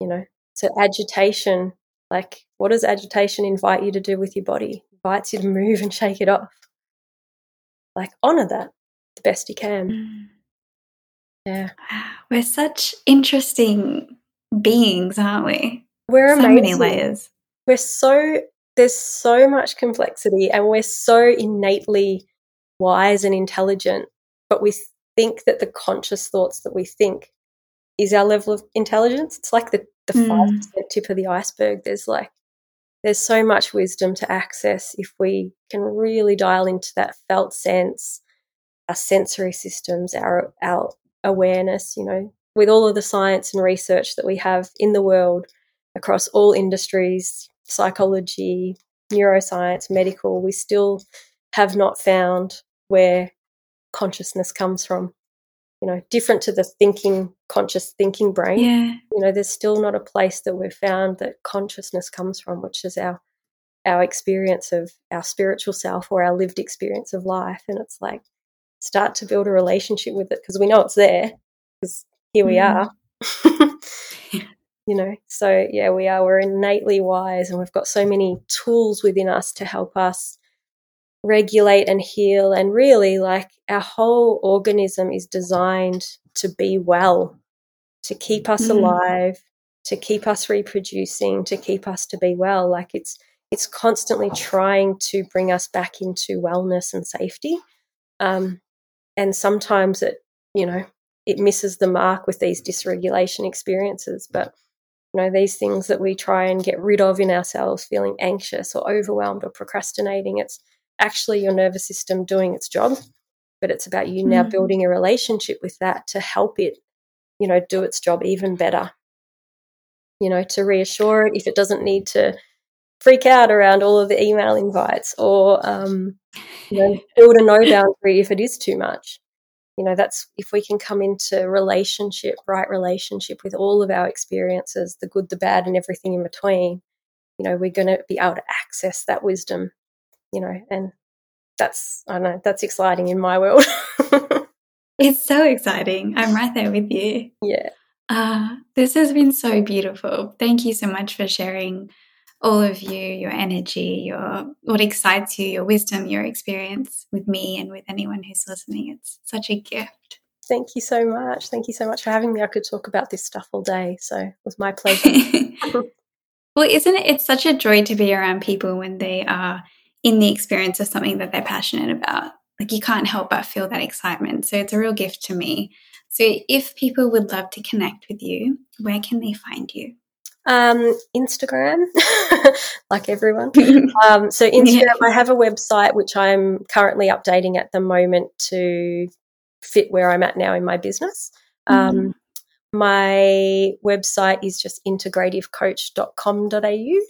You know, so agitation, like what does agitation invite you to do with your body? It invites you to move and shake it off. Like honor that. the best you can. Mm. Yeah. We're such interesting beings, aren't we? We're so amazing. many layers. We're so there's so much complexity and we're so innately wise and intelligent, but we think that the conscious thoughts that we think is our level of intelligence. It's like the, the mm. 5% tip of the iceberg. There's like, there's so much wisdom to access if we can really dial into that felt sense, our sensory systems, our, our awareness, you know, with all of the science and research that we have in the world across all industries, psychology, neuroscience, medical, we still have not found where consciousness comes from. You know, different to the thinking, conscious thinking brain. Yeah. You know, there's still not a place that we've found that consciousness comes from, which is our our experience of our spiritual self or our lived experience of life. And it's like start to build a relationship with it because we know it's there because here we mm. are. you know, so yeah, we are. We're innately wise and we've got so many tools within us to help us regulate and heal. And really, like our whole organism is designed to be well, to keep us mm. alive, to keep us reproducing, to keep us to be well. Like it's it's constantly trying to bring us back into wellness and safety. Um, and sometimes it, you know, it misses the mark with these dysregulation experiences. But you know, these things that we try and get rid of in ourselves, feeling anxious or overwhelmed or procrastinating, it's actually your nervous system doing its job. But it's about you mm. now building a relationship with that to help it, you know, do its job even better. You know, to reassure it if it doesn't need to freak out around all of the email invites or, um, you know, build a no boundary if it is too much you know that's if we can come into relationship right relationship with all of our experiences the good the bad and everything in between you know we're going to be able to access that wisdom you know and that's i don't know that's exciting in my world. It's so exciting. I'm right there with you. Yeah. Uh, this has been so beautiful. Thank you so much for sharing all of you, your energy, your what excites you, your wisdom, your experience with me and with anyone who's listening. It's such a gift. Thank you so much. Thank you so much for having me. I could talk about this stuff all day, so it was my pleasure. well, isn't it? It's such a joy to be around people when they are in the experience of something that they're passionate about. Like you can't help but feel that excitement. So it's a real gift to me. So if people would love to connect with you, where can they find you? Um, Instagram, like everyone. um, so Instagram, yeah. I have a website which I'm currently updating at the moment to fit where I'm at now in my business. Um, mm-hmm. My website is just integrativecoach.com.au.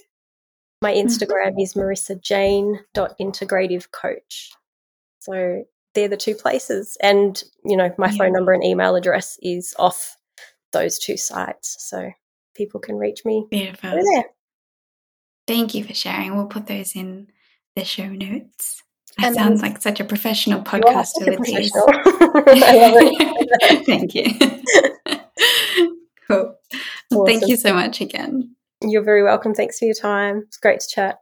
My mm-hmm. Instagram mm-hmm. is marissajane.integrativecoach. So they're the two places. And, you know, my yeah. phone number and email address is off those two sites. So people can reach me. Beautiful. Thank you for sharing. We'll put those in the show notes. That sounds like such a professional podcaster with these. Thank you. cool. Awesome. Thank you so much again. You're very welcome. Thanks for your time. It's great to chat.